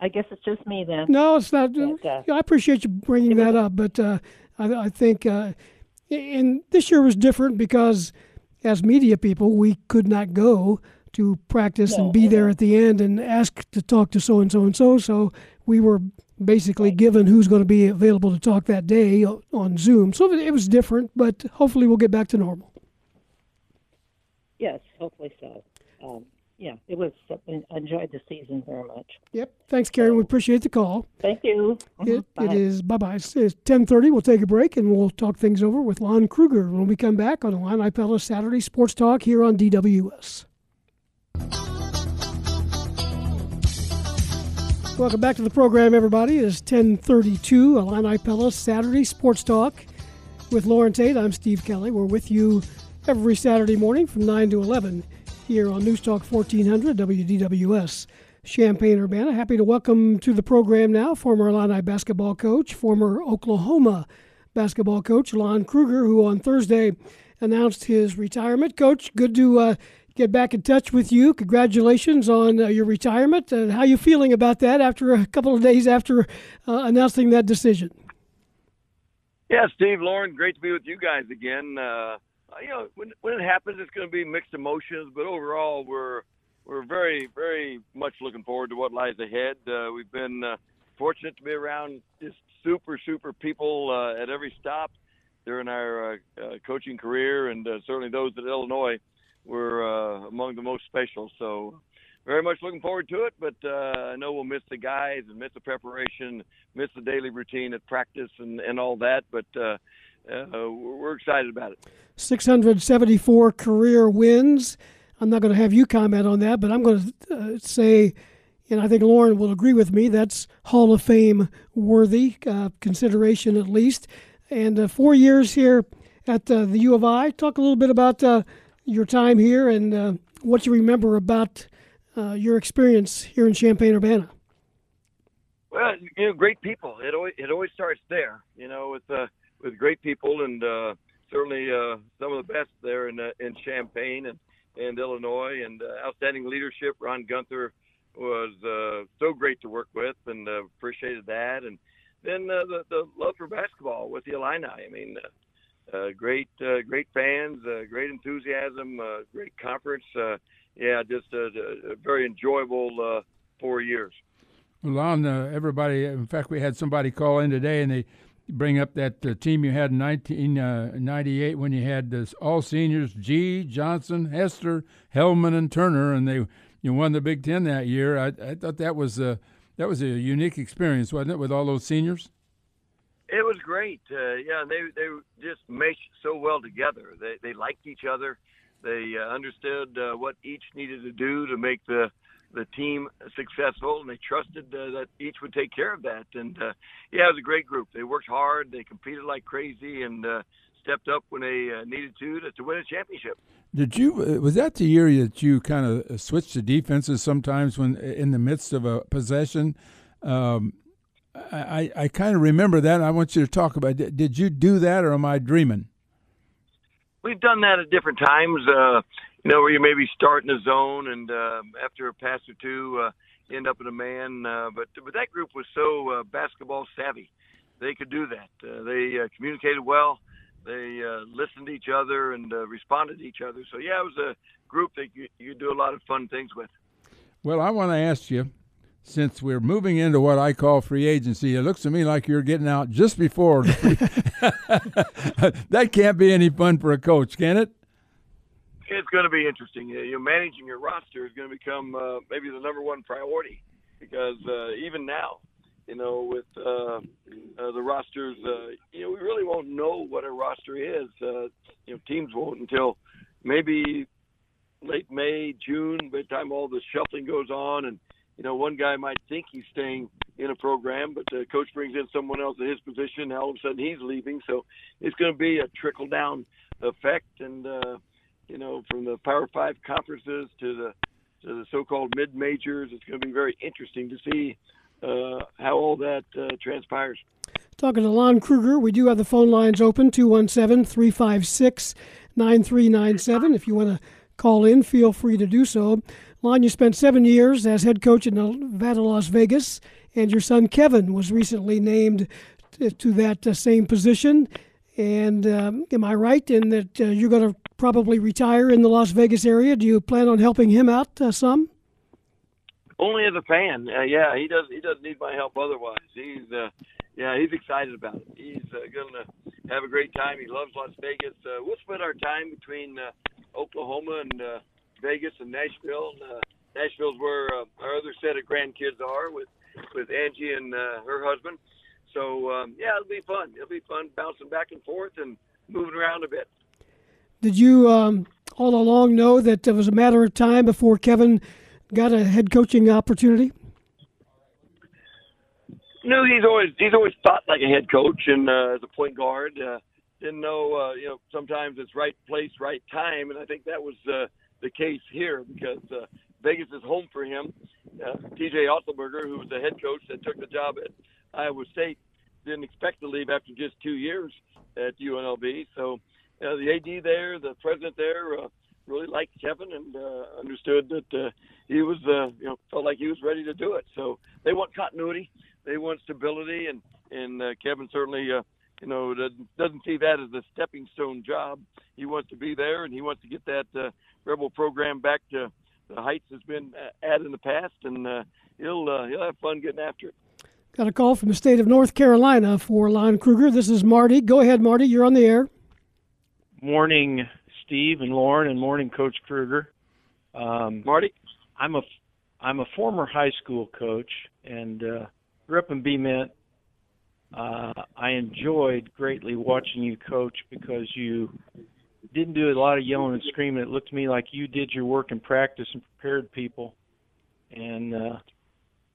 I guess it's just me then. No, it's not. But, uh, I appreciate you bringing that up, but uh, I, I think uh, and this year was different because as media people, we could not go to practice and be there at the end and ask to talk to so and so and so. So we were basically given who's going to be available to talk that day on Zoom. So it was different, but hopefully we'll get back to normal. Yes, hopefully so. Um, yeah, it was. I enjoyed the season very much. Yep. Thanks, Karen. We appreciate the call. Thank you. It, uh-huh. Bye. it is bye bye. It's ten thirty. We'll take a break and we'll talk things over with Lon Kruger when we come back on the Line Pella Saturday Sports Talk here on DWS. Welcome back to the program, everybody. It is 1032, Illini Pella Saturday Sports Talk with Loren Tate. I'm Steve Kelly. We're with you every Saturday morning from 9 to 11 here on News Talk 1400 WDWS. Champaign Urbana. Happy to welcome to the program now former Illini basketball coach, former Oklahoma basketball coach, Lon Kruger, who on Thursday announced his retirement. Coach, good to uh, get back in touch with you. Congratulations on uh, your retirement. And how you feeling about that after a couple of days after uh, announcing that decision? Yeah, Steve, Loren, great to be with you guys again. Uh, you know, when when it happens, it's going to be mixed emotions, but overall, we're we're very very much looking forward to what lies ahead. Uh, we've been uh, fortunate to be around just super super people uh, at every stop during our uh, uh, coaching career, and certainly those at Illinois were among the most special. So very much looking forward to it, but I know we'll miss the guys and miss the preparation, miss the daily routine at practice and, and all that. But uh, we're excited about it. 674 career wins. I'm not going to have you comment on that, but I'm going to uh, say, and I think Loren will agree with me, that's Hall of Fame worthy uh, consideration at least. And uh, four years here at uh, the U of I. Talk a little bit about uh, your time here and uh, what you remember about your experience here in Champaign Urbana. Well, you know, great people. It always it always starts there. You know, with uh, with great people and uh, certainly uh, some of the best there in uh, in Champaign and and Illinois and uh, outstanding leadership. Ron Guenther was uh, so great to work with and uh, appreciated that. And then uh, the the love for basketball with the Illini. I mean, uh, uh, great uh, great fans, uh, great enthusiasm, uh, great conference. Uh, yeah, just a, a very enjoyable uh, four years. Well, uh, everybody, in fact, we had somebody call in today, and they bring up that uh, team you had in 1998 uh, when you had this all seniors: Gee, Johnson, Hester, Heldman, and Turner, and they you won the Big Ten that year. I, I thought that was a that was a unique experience, wasn't it, with all those seniors? It was great. Uh, yeah, they they just meshed so well together. They they liked each other. They uh, understood uh, what each needed to do to make the the team successful, and they trusted uh, that each would take care of that. And uh, yeah, it was a great group. They worked hard, they competed like crazy, and uh, stepped up when they uh, needed to, to to win a championship. Did you? Uh, was that the year that you kind of uh, switched to defenses sometimes when in the midst of a possession? Um, I I kind of remember that. I want you to talk about. It. Did you do that, or am I dreaming? We've done that at different times. Uh, you know, where you maybe start in a zone and uh, after a pass or two, uh, end up in a man. Uh, but but that group was so uh, basketball savvy, they could do that. Uh, they uh, communicated well. They uh, listened to each other and uh, responded to each other. So yeah, it was a group that you, you do a lot of fun things with. Well, I want to ask you, since we're moving into what I call free agency, it looks to me like you're getting out just before. that can't be any fun for a coach, can it? It's going to be interesting. You know, managing your roster is going to become uh, maybe the number one priority because uh, even now, you know, with uh, uh, the rosters, uh, you know, we really won't know what a roster is. Uh, you know, teams won't until maybe late May, June, by the time all the shuffling goes on, and you know, one guy might think he's staying in a program, but the coach brings in someone else in his position. Now all of a sudden he's leaving, so it's going to be a trickle down effect, and uh, you know, from the Power Five conferences to the to the so-called mid majors. It's going to be very interesting to see uh, how all that uh, transpires. Talking to Lon Kruger, we do have the phone lines open 217 356 9397. If you want to call in, feel free to do so. Lon, you spent seven years as head coach in Nevada, Las Vegas, and your son Kevin was recently named to that uh, same position. And um, am I right in that uh, you're going to probably retire in the Las Vegas area. Do you plan on helping him out uh, some? Only as a fan. Uh, yeah, he does. He doesn't need my help otherwise. He's uh, yeah, he's excited about it. He's uh, to have a great time. He loves Las Vegas. Uh, we'll split our time between uh, Oklahoma and uh, Vegas and Nashville. And, uh, Nashville's where uh, our other set of grandkids are with with Angie and uh, her husband. So um, yeah, it'll be fun. It'll be fun bouncing back and forth and moving around a bit. Did you um, all along know that it was a matter of time before Kevin got a head coaching opportunity? No, he's always he's always thought like a head coach and uh, as a point guard. Uh, didn't know, uh, you know, sometimes it's right place, right time, and I think that was uh, the case here because uh, Vegas is home for him. Uh, T.J. Otzelberger, who was the head coach that took the job at Iowa State, didn't expect to leave after just two years at UNLV. So uh, the AD there, the president there, uh, really liked Kevin and uh, understood that uh, he was, uh, you know, felt like he was ready to do it. So they want continuity, they want stability, and and uh, Kevin certainly, uh, you know, doesn't, see that as a stepping stone job. He wants to be there, and he wants to get that uh, Rebel program back to the heights it's been uh, at in the past, and uh, he'll uh, he'll have fun getting after it. Got a call from the state of North Carolina for Lon Kruger. This is Marty. Go ahead, Marty. You're on the air. Morning, Steve and Loren, and morning, Coach Kruger. Um, Marty, I'm a I'm a former high school coach and uh, grew up in B Uh, I enjoyed greatly watching you coach because you didn't do a lot of yelling and screaming. It looked to me like you did your work in practice and prepared people, and uh,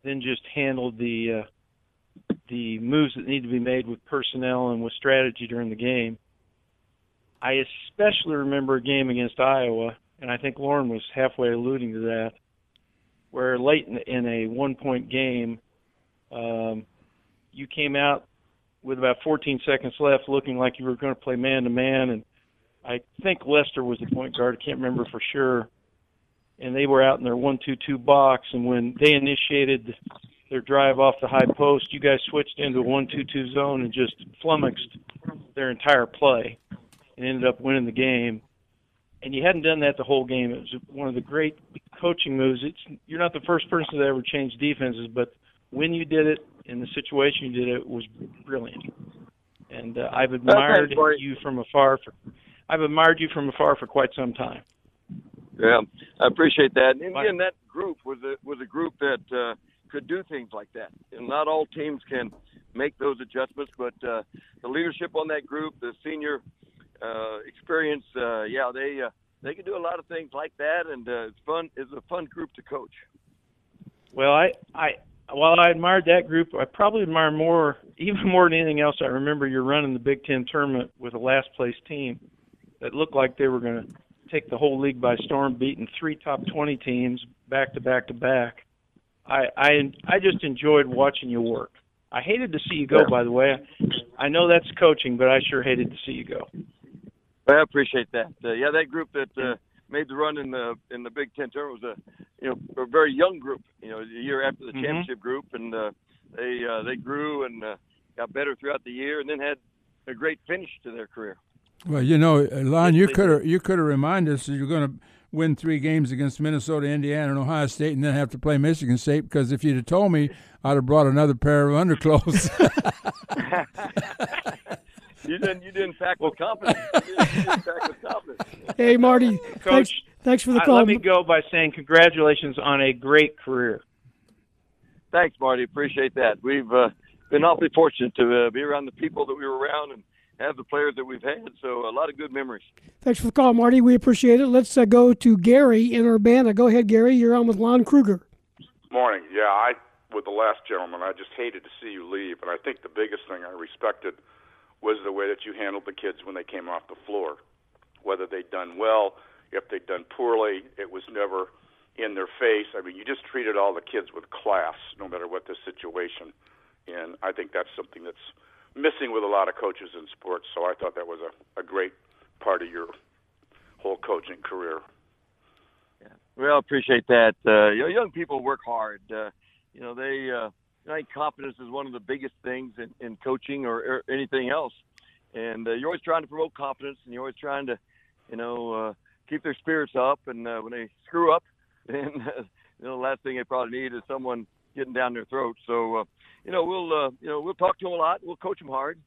then just handled the uh, the moves that need to be made with personnel and with strategy during the game. I especially remember a game against Iowa, and I think Loren was halfway alluding to that, where late in, in a one-point game, um, you came out with about 14 seconds left, looking like you were going to play man-to-man, and I think Lester was the point guard. I can't remember for sure. And they were out in their one-two-two box, and when they initiated their drive off the high post, you guys switched into a one-two-two zone and just flummoxed their entire play and ended up winning the game. And you hadn't done that the whole game. It was one of the great coaching moves. It's you're not the first person to ever change defenses, but when you did it in the situation you did it, it was brilliant. And uh, I've admired you from afar for I've admired you from afar for quite some time. Yeah, I appreciate that. And again, that group was a was a group that uh, could do things like that. And not all teams can make those adjustments, but uh, the leadership on that group, the senior uh, experience, uh, yeah, they uh, they can do a lot of things like that, and uh, it's fun. It's a fun group to coach. Well, I I while I admired that group, I probably admire more, even more than anything else. I remember you're running the Big Ten tournament with a last place team that looked like they were going to take the whole league by storm, beating three top 20 teams back to back to back. I I I just enjoyed watching you work. I hated to see you go, by the way. I know that's coaching, but I sure hated to see you go. I appreciate that. Uh, yeah, that group that uh, made the run in the in the Big Ten tournament was a you know a very young group. You know, a year after the Mhm. championship group, and uh, they uh, they grew and uh, got better throughout the year, and then had a great finish to their career. Well, you know, uh, Lon, you could have you could have reminded us that you're going to win three games against Minnesota, Indiana, and Ohio State, and then have to play Michigan State. Because if you'd have told me, I'd have brought another pair of underclothes. You didn't you didn't pack with confidence. You didn't, you didn't pack with confidence. Hey, Marty. Coach, thanks, thanks for the call. let me go by saying congratulations on a great career. Thanks, Marty. Appreciate that. We've uh, been awfully fortunate to uh, be around the people that we were around and have the players that we've had. So a lot of good memories. Thanks for the call, Marty. We appreciate it. Let's uh, go to Gary in Urbana. Go ahead, Gary. You're on with Lon Kruger. Morning. Yeah, I with the last gentleman, I just hated to see you leave, and I think the biggest thing I respected was the way that you handled the kids when they came off the floor. Whether they'd done well, if they'd done poorly, it was never in their face. I mean, you just treated all the kids with class, no matter what the situation. And I think that's something that's missing with a lot of coaches in sports. So I thought that was a, a great part of your whole coaching career. Yeah. Well, appreciate that. Uh, you know, young people work hard. Uh, you know, they. Uh, I think confidence is one of the biggest things in, in coaching or, or anything else. And uh, you're always trying to promote confidence, and you're always trying to you know, uh, keep their spirits up, and uh, when they screw up, then uh, you know, the last thing they probably need is someone getting down their throat. So, uh, you know, we'll uh, you know we'll talk to them a lot. We'll coach them hard,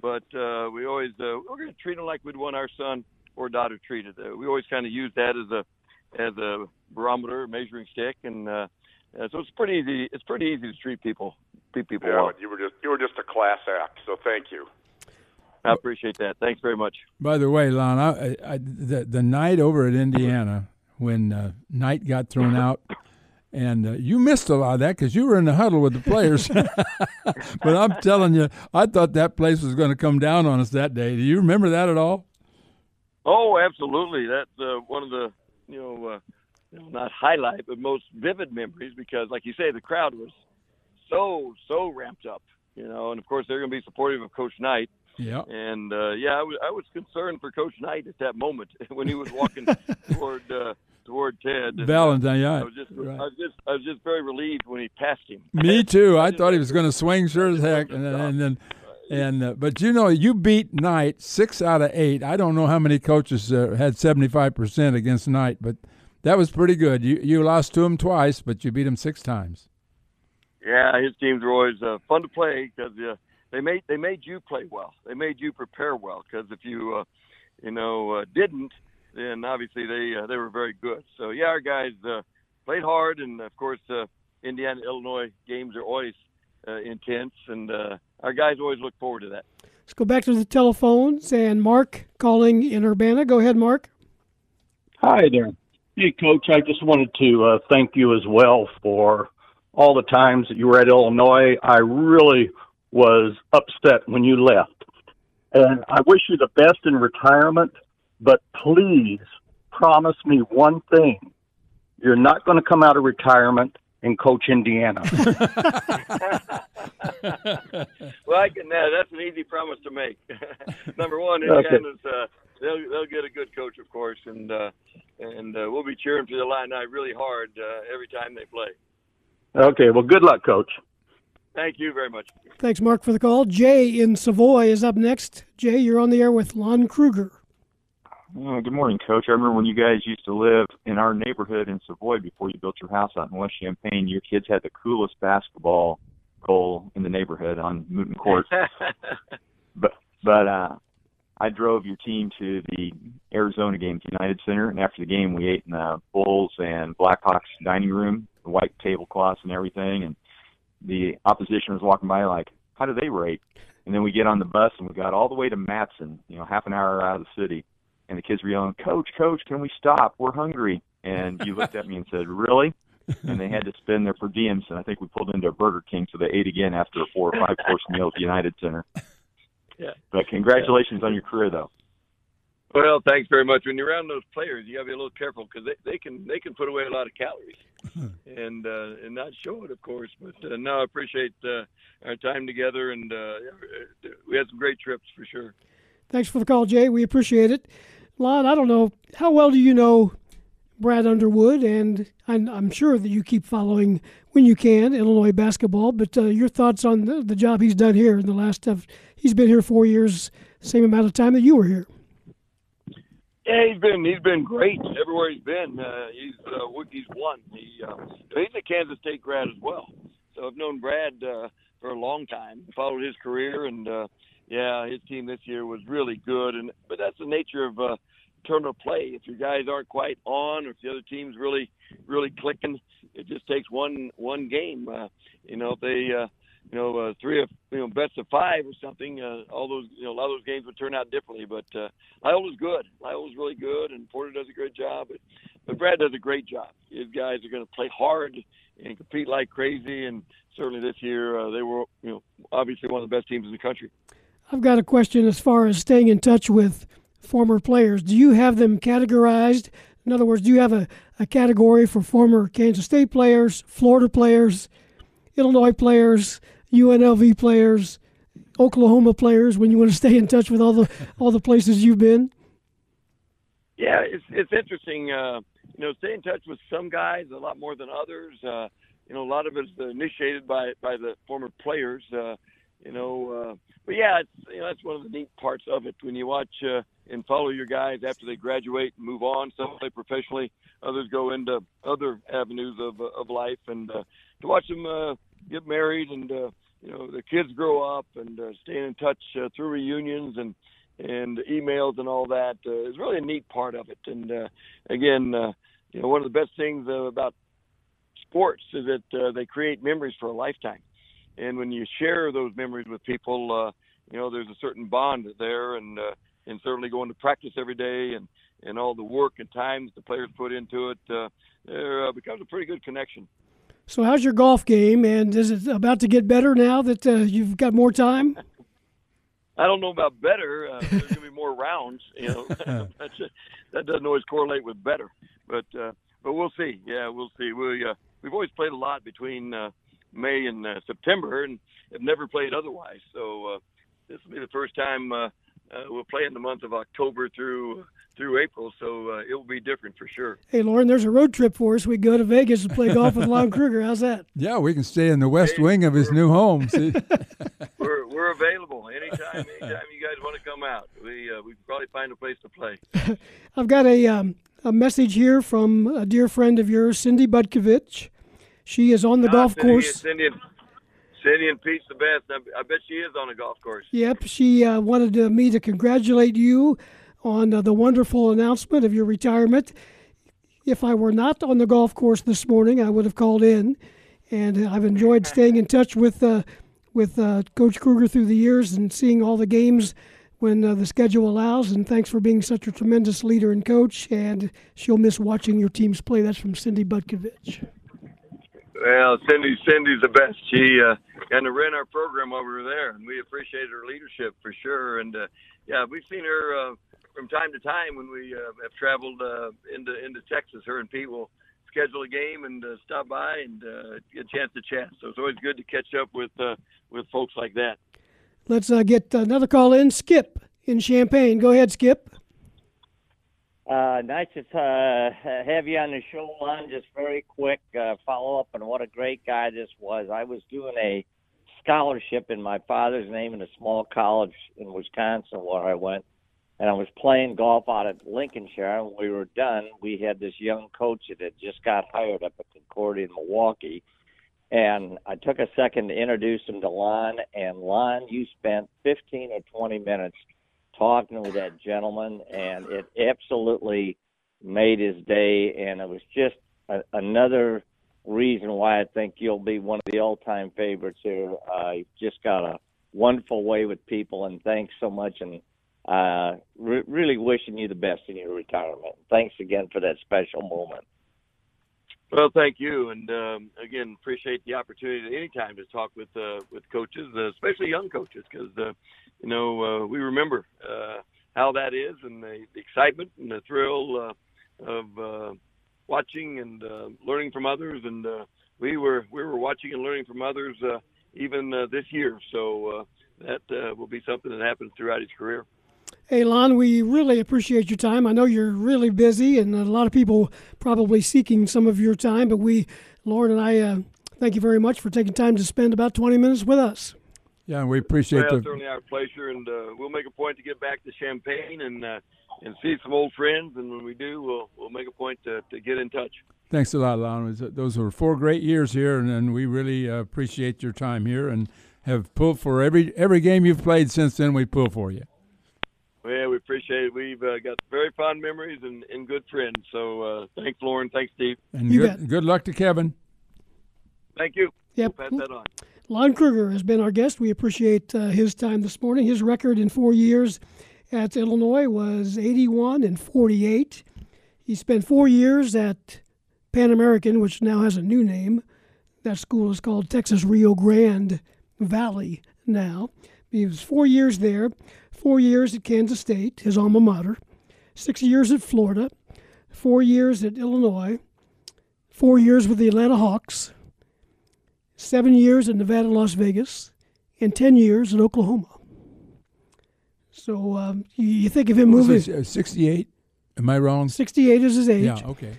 but uh, we always uh, we're going to treat them like we'd want our son or daughter treated. Uh, we always kind of use that as a as a barometer, measuring stick, and uh, uh, so it's pretty easy. It's pretty easy to treat people treat people Yeah, well. you were just you were just a class act. So thank you. I appreciate that. Thanks very much. By the way, Lon, I, I, the the night over at Indiana when uh, Knight got thrown out, and uh, you missed a lot of that because you were in the huddle with the players. but I'm telling you, I thought that place was going to come down on us that day. Do you remember that at all? Oh, absolutely. That's uh, one of the you know, uh, you know, not highlight, but most vivid memories because, like you say, the crowd was so so ramped up. You know, and of course they're going to be supportive of Coach Knight. Yeah. And uh, yeah, I was, I was concerned for Coach Knight at that moment when he was walking toward uh, toward Ted. Uh, Valentine, yeah. I was just Right. I was just I was just very relieved when he passed him. Me too. I thought he was going to swing sure as heck, and then, and then, and uh, but you know, you beat Knight six out of eight. I don't know how many coaches uh, had seventy five percent against Knight, but that was pretty good. You you lost to him twice, but you beat him six times. Yeah, his teams were always uh, fun to play because uh, they made they made you play well. They made you prepare well because if you uh, you know uh, didn't, then obviously they uh, they were very good. So yeah, our guys uh, played hard, and of course uh, Indiana Illinois games are always uh, intense, and uh, our guys always look forward to that. Let's go back to the telephones and Mark calling in Urbana. Go ahead, Mark. Hi there. Hey, Coach. I just wanted to uh, thank you as well for all the times that you were at Illinois. I really was upset when you left. And I wish you the best in retirement, but please promise me one thing. You're not going to come out of retirement and coach Indiana. well, I can. Uh, that's an easy promise to make. Number one, Okay. Indiana's uh, they'll they'll get a good coach, of course, and uh, and uh, we'll be cheering for the Illini really hard uh, every time they play. okay, well, good luck, Coach. Thank you very much. Thanks, Mark, for the call. Jay in Savoy is up next. Jay, you're on the air with Lon Kruger. Oh, good morning, Coach. I remember when you guys used to live in our neighborhood in Savoy before you built your house out in West Champaign. Your kids had the coolest basketball goal in the neighborhood on Mooton Court. but but uh, I drove your team to the Arizona game at United Center, and after the game, we ate in the Bulls and Blackhawks dining room, the white tablecloths and everything, and the opposition was walking by like, how do they rate? And then we get on the bus and we got all the way to Matteson, you know, half an hour out of the city, and the kids were yelling, "Coach, Coach, can we stop? We're hungry." And you looked at me and said, "Really?" And they had to spend their per diems, and I think we pulled into a Burger King, so they ate again after a four or five course meal at the United Center. Yeah. But congratulations on your career, though. Well, thanks very much. When you're around those players, you got to be a little careful because they, they can they can put away a lot of calories and uh, and not show it, of course. But uh, no, I appreciate uh, our time together, and uh, we had some great trips for sure. Thanks for the call, Jay. We appreciate it. Lon, I don't know, how well do you know Brad Underwood? And I'm, sure that you keep following, when you can, Illinois basketball. But uh, your thoughts on the, the job he's done here in the last, uh, he's been here four years, same amount of time that you were here. Yeah, he's been he's been great everywhere he's been. Uh, he's uh, he's won. He uh, he's a Kansas State grad as well. So I've known Brad uh, for a long time. Followed his career, and uh, yeah, his team this year was really good. And but that's the nature of uh, tournament play. If your guys aren't quite on, or if the other team's really really clicking, it just takes one one game. Uh, you know, if they uh, you know, uh, three of you know best of five or something. Uh, all those you know a lot of those games would turn out differently. But uh, Loyola's good. Loyola's really good, and Porter does a great job. But, but Brad does a great job. His guys are going to play hard and compete like crazy. And certainly this year uh, they were you know obviously one of the best teams in the country. I've got a question as far as staying in touch with former players. Do you have them categorized? In other words, do you have a, a category for former Kansas State players, Florida players, Illinois players, UNLV players, Oklahoma players when you want to stay in touch with all the all the places you've been? Yeah, it's it's interesting. Uh, you know, stay in touch with some guys a lot more than others. Uh, you know, a lot of it is initiated by by the former players. Uh, you know, uh, but yeah, it's you know that's one of the neat parts of it when you watch uh, and follow your guys after they graduate and move on. Some play professionally, others go into other avenues of uh, of life, and uh, to watch them uh, get married and uh, you know the kids grow up and uh, staying in touch uh, through reunions and and emails and all that uh, is really a neat part of it. And uh, again, uh, you know, one of the best things uh, about sports is that uh, they create memories for a lifetime. And when you share those memories with people, uh, you know, there's a certain bond there, and uh, and certainly going to practice every day and and all the work and time that the players put into it, uh, there uh, becomes a pretty good connection. So, how's your golf game, and is it about to get better now that uh, you've got more time? I don't know about better. Uh, there's going to be more rounds. You know, that doesn't always correlate with better, but uh, but we'll see. Yeah, we'll see. We uh, we've always played a lot between uh, May and uh, September, and have never played otherwise. So uh, this will be the first time uh, uh, we'll play in the month of October through through April. So uh, it will be different for sure. Hey, Loren, there's a road trip for us. We go to Vegas and play golf with Lon Kruger. How's that? Yeah, we can stay in the west wing of his new home. See? We're we're available anytime. Anytime you guys want to come out, we uh, we can probably find a place to play. I've got a um, a message here from a dear friend of yours, Cindy Budkovich. She is on the golf Cindy, course. Cindy and, Cindy and Pete's the best. I, I bet she is on a golf course. Yep, she uh, wanted uh, me to congratulate you on uh, the wonderful announcement of your retirement. If I were not on the golf course this morning, I would have called in, and I've enjoyed staying in touch with uh, with uh, Coach Kruger through the years and seeing all the games when uh, the schedule allows. And thanks for being such a tremendous leader and coach. And she'll miss watching your teams play. That's from Cindy Butkovich. Well, Cindy, Cindy's the best. She uh, kind of ran our program while we were there, and we appreciated her leadership for sure. And uh, yeah, we've seen her uh, from time to time when we uh, have traveled uh, into into Texas. Her and Pete will schedule a game and uh, stop by and uh, get a chance to chat. So it's always good to catch up with uh, with folks like that. Let's uh, get another call in. Skip in Champaign. Go ahead, Skip. Uh, nice to uh, have you on the show, Lon. Just very quick uh, follow up on what a great guy this was. I was doing a scholarship in my father's name in a small college in Wisconsin where I went, and I was playing golf out at Lincolnshire. And we were done, we had this young coach that had just got hired up at Concordia in Milwaukee. And I took a second to introduce him to Lon. And Lon, you spent 15 or 20 minutes talking with that gentleman, and it absolutely made his day. And it was just a, another reason why I think you'll be one of the all-time favorites here. Uh, you've just got a wonderful way with people, and thanks so much. And uh, re- really wishing you the best in your retirement. Thanks again for that special moment. Well, thank you, and um, again, appreciate the opportunity anytime to talk with uh, with coaches, uh, especially young coaches, because uh, you know uh, we remember uh, how that is, and the, the excitement and the thrill uh, of uh, watching and uh, learning from others, and uh, we were we were watching and learning from others uh, even uh, this year. So uh, that uh, will be something that happens throughout his career. Hey, Lon, we really appreciate your time. I know you're really busy, and a lot of people probably seeking some of your time. But we, Loren and I, uh, thank you very much for taking time to spend about 20 minutes with us. Yeah, and we appreciate well, the. certainly our pleasure, and uh, we'll make a point to get back to Champaign and uh, and see some old friends. And when we do, we'll we'll make a point to, to get in touch. Thanks a lot, Lon. Those were four great years here, and, and we really uh, appreciate your time here and have pulled for every every game you've played since then. We pull for you. Well, we appreciate it. We've uh, got very fond memories and, and good friends. So uh, thanks, Loren. Thanks, Steve. And good, good luck to Kevin. Thank you. Yep. We'll pass that on. Lon Kruger has been our guest. We appreciate uh, his time this morning. His record in four years at Illinois was 81 and 48. He spent four years at Pan American, which now has a new name. That school is called Texas Rio Grande Valley now. He was four years there, four years at Kansas State, his alma mater, six years at Florida, four years at Illinois, four years with the Atlanta Hawks, seven years in Nevada, Las Vegas, and 10 years in Oklahoma. So um, you, think of him What moving. this, uh, 68? Am I wrong? 68 is his age. Yeah, okay.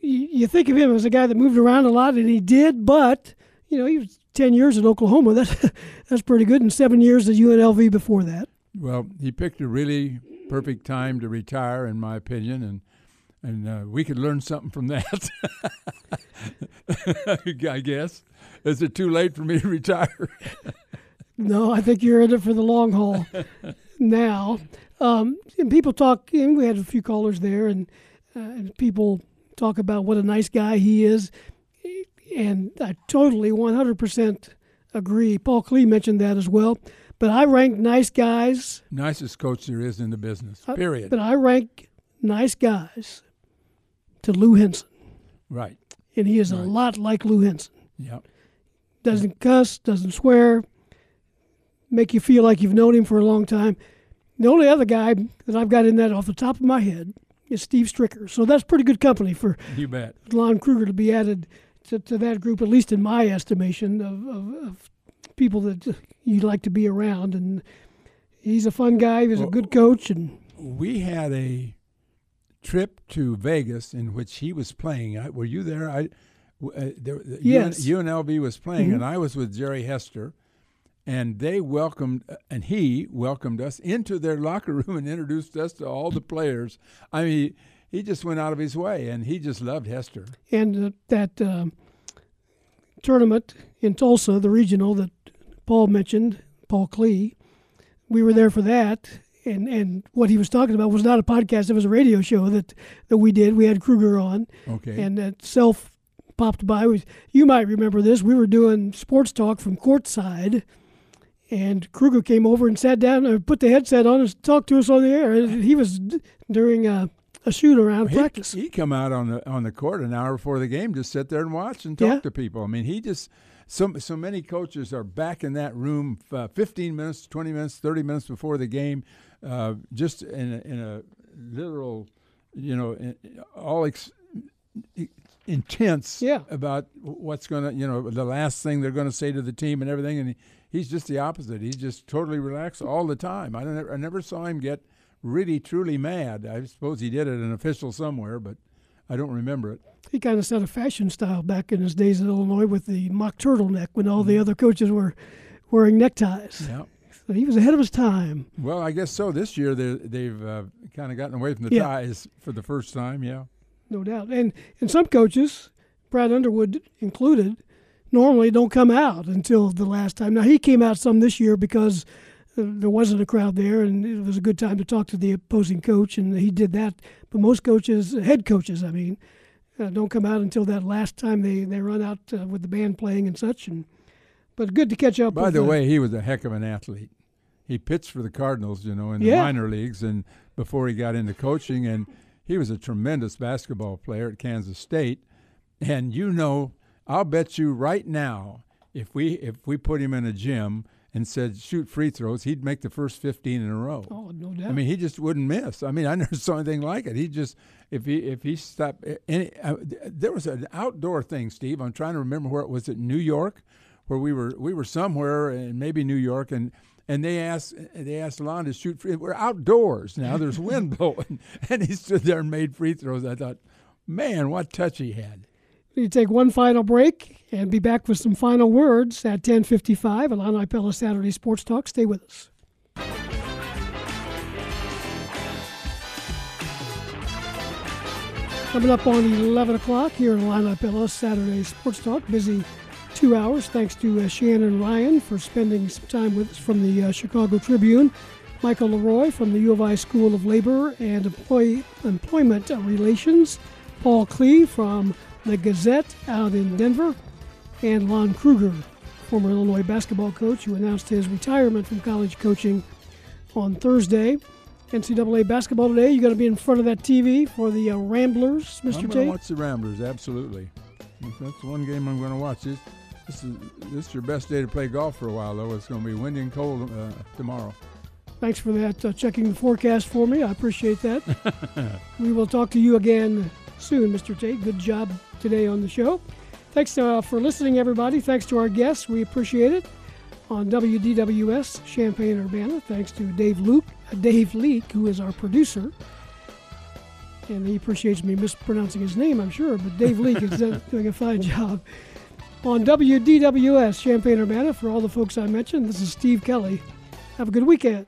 You, you think of him as a guy that moved around a lot, and he did, but, you know, he was 10 years in Oklahoma. That, that's pretty good. And seven years at UNLV before that. Well, he picked a really perfect time to retire, in my opinion, and and uh, we could learn something from that. I guess. Is it too late for me to retire? no, I think you're in it for the long haul now. Um, and people talk, and we had a few callers there, and, uh, and people talk about what a nice guy he is. And I totally 100% agree. Paul Klee mentioned that as well. But I rank nice guys. Nicest coach there is in the business, period. but I rank nice guys to Lou Henson. Right. And he is right. a lot like Lou Henson. Yep. Doesn't cuss, doesn't swear, make you feel like you've known him for a long time. The only other guy that I've got in that off the top of my head is Steve Stricker. So that's pretty good company for you bet. Lon Kruger to be added to, to that group, at least in my estimation, of, of, of people that you like to be around. And he's a fun guy. He's well, a good coach. And we had a trip to Vegas in which he was playing. I, were you there? I uh, there, yes. UNLV was playing, mm-hmm. and I was with Jerry Hester, and they welcomed and he welcomed us into their locker room and introduced us to all the players. I mean, he just went out of his way, and he just loved Hester. And uh, that uh, tournament in Tulsa, the regional that Paul mentioned, Paul Klee, we were there for that and and what he was talking about was not a podcast; it was a radio show that that we did. We had Kruger on, okay, and that self popped by. We, you might remember this. We were doing sports talk from courtside, and Kruger came over and sat down and put the headset on and talked to us on the air. He was during a, a shoot around he, practice. He come out on the on the court an hour before the game, just sit there and watch and talk Yeah. to people. I mean, he just so so many coaches are back in that room uh, 15 minutes, 20 minutes, 30 minutes before the game, uh, just in a, in a literal, you know, in, all ex, intense Yeah. about what's going to, you know, the last thing they're going to say to the team and everything. And he, he's just the opposite. He's just totally relaxed all the time. I don't, I never saw him get really truly mad. I suppose he did it an official somewhere, but I don't remember it. He kind of set a fashion style back in his days at Illinois with the mock turtleneck when all the other coaches were wearing neckties. Yeah. So he was ahead of his time. Well, I guess so. This year they they've uh, kind of gotten away from the Yeah. ties for the first time. Yeah. no doubt. And and some coaches, Brad Underwood included, normally don't come out until the last time. Now he came out some this year because uh, there wasn't a crowd there, and it was a good time to talk to the opposing coach, and he did that. But most coaches, head coaches, I mean, uh, don't come out until that last time they they run out uh, with the band playing and such. And but good to catch up. By the uh, way, he was a heck of an athlete. He pitched for the Cardinals, you know, in the Yeah. minor leagues, and before he got into coaching, and he was a tremendous basketball player at Kansas State. And you know, I'll bet you right now, if we if we put him in a gym and said shoot free throws, he'd make the first fifteen in a row. Oh, no doubt. I mean, he just wouldn't miss. I mean, I never saw anything like it. He just if he if he stopped. Any, uh, there was an outdoor thing, Steve. I'm trying to remember where it was. It New York, where we were we were somewhere, and maybe New York, and and they asked they asked Lon to shoot free. We're outdoors now. There's wind blowing, and he stood there and made free throws. I thought, man, what touch he had. We take one final break and be back with some final words at 10:55. Illini Pella Saturday Sports Talk. Stay with us. Coming up on 11 o'clock here in Illini Pella Saturday Sports Talk. Busy two hours. Thanks to uh, Shannon Ryan for spending some time with us from the uh, Chicago Tribune. Michael LeRoy from the U of I School of Labor and Employee Employment Relations. Paul Klee from the Gazette out in Denver, and Lon Kruger, former Illinois basketball coach, who announced his retirement from college coaching on Thursday. NCAA basketball today. You got to be in front of that TV for the uh, Ramblers, I'm Mr. going to watch the Ramblers. Absolutely. That's one game I'm going to watch. This, this is this is your best day to play golf for a while, though. It's going to be windy and cold uh, tomorrow. Thanks for that, uh, checking the forecast for me. I appreciate that. we will talk to you again soon, Mr. Tate. Good job today on the show. Thanks uh, for listening, everybody. Thanks to our guests. We appreciate it. On WDWS Champaign Urbana, thanks to Dave Luke, uh, Dave Leake, who is our producer. And he appreciates me mispronouncing his name, I'm sure, but Dave Leake is uh, doing a fine job. On WDWS Champaign Urbana, for all the folks I mentioned, this is Steve Kelly. Have a good weekend.